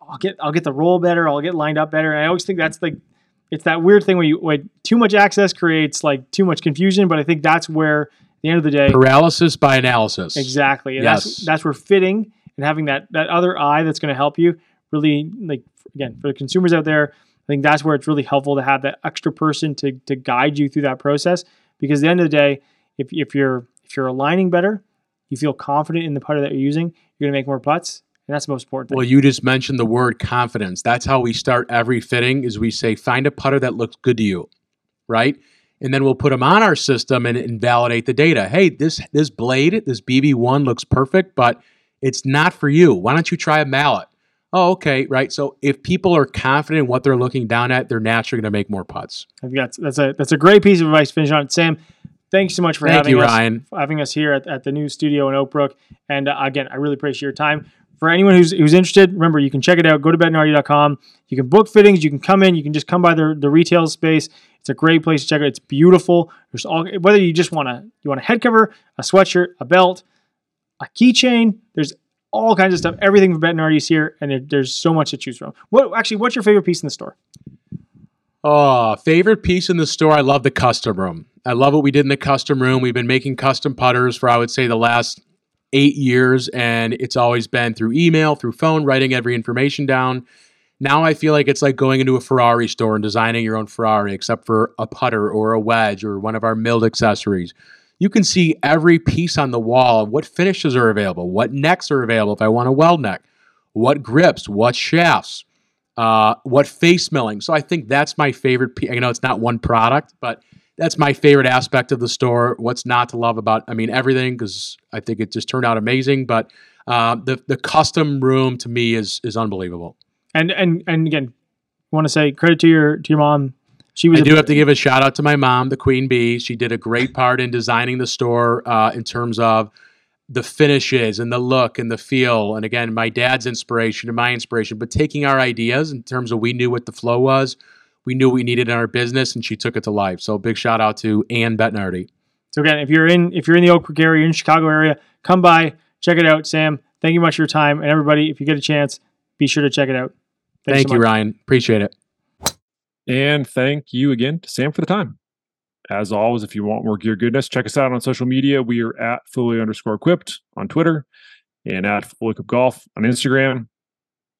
I'll get I'll get the roll better, I'll get lined up better. And I always think that's like it's that weird thing where you when too much access creates like too much confusion. But I think that's where at the end of the day paralysis by analysis. Exactly. And yes. that's that's where fitting and having that that other eye that's going to help you really like again for the consumers out there. I think that's where it's really helpful to have that extra person to to guide you through that process because at the end of the day, if if you're if you're aligning better, you feel confident in the putter that you're using, you're going to make more putts. And that's the most important thing. Well, you just mentioned the word confidence. That's how we start every fitting is we say, find a putter that looks good to you, right? And then we'll put them on our system and, and validate the data. Hey, this this blade, this BB1 looks perfect, but it's not for you. Why don't you try a mallet? Oh, okay, right. So if people are confident in what they're looking down at, they're naturally going to make more putts. I think that's that's a that's a great piece of advice to finish on. Sam, thanks so much for Thank having you, us, Ryan. having us here at, at the new studio in Oak Brook. And uh, again, I really appreciate your time. For anyone who's who's interested, remember you can check it out. Go to bettinardi.com. You can book fittings. You can come in. You can just come by the the retail space. It's a great place to check it. It's beautiful. There's all whether you just want to you want a head cover, a sweatshirt, a belt, a keychain. There's all kinds of stuff. Everything from Bettinardi is here, and there, there's so much to choose from. What actually? What's your favorite piece in the store? Oh, favorite piece in the store. I love the custom room. I love what we did in the custom room. We've been making custom putters for I would say the last eight years, and it's always been through email, through phone, writing every information down. Now I feel like it's like going into a Ferrari store and designing your own Ferrari, except for a putter or a wedge or one of our milled accessories. You can see every piece on the wall, what finishes are available, what necks are available if I want a weld neck, what grips, what shafts, uh, what face milling. So I think that's my favorite. Piece. I know it's not one product, but that's my favorite aspect of the store. What's not to love about? I mean, everything because I think it just turned out amazing. But uh, the the custom room to me is is unbelievable. And and and again, want to say credit to your to your mom. She was. I a- do have to give a shout out to my mom, the Queen Bee. She did a great part in designing the store uh, in terms of the finishes and the look and the feel. And again, my dad's inspiration and my inspiration, but taking our ideas in terms of we knew what the flow was, we knew what we needed in our business, and she took it to life. So big shout out to Ann Bettinardi. So again, if you're in if you're in the Oak Brook area, you're in Chicago area, come by, check it out. Sam, thank you much for your time, and everybody, if you get a chance, be sure to check it out. Thanks Thank so you. Ryan. Appreciate it. And thank you again to Sam for the time. As always, if you want more gear goodness, check us out on social media. We are at fully underscore equipped on Twitter and at fully equipped golf on Instagram.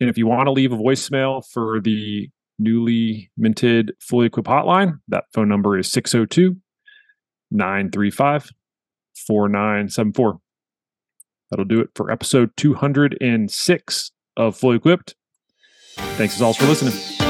And if you want to leave a voicemail for the newly minted fully equipped hotline, that phone number is 602 935 4974. That'll do it for episode 206 of Fully Equipped. Thanks as always for listening.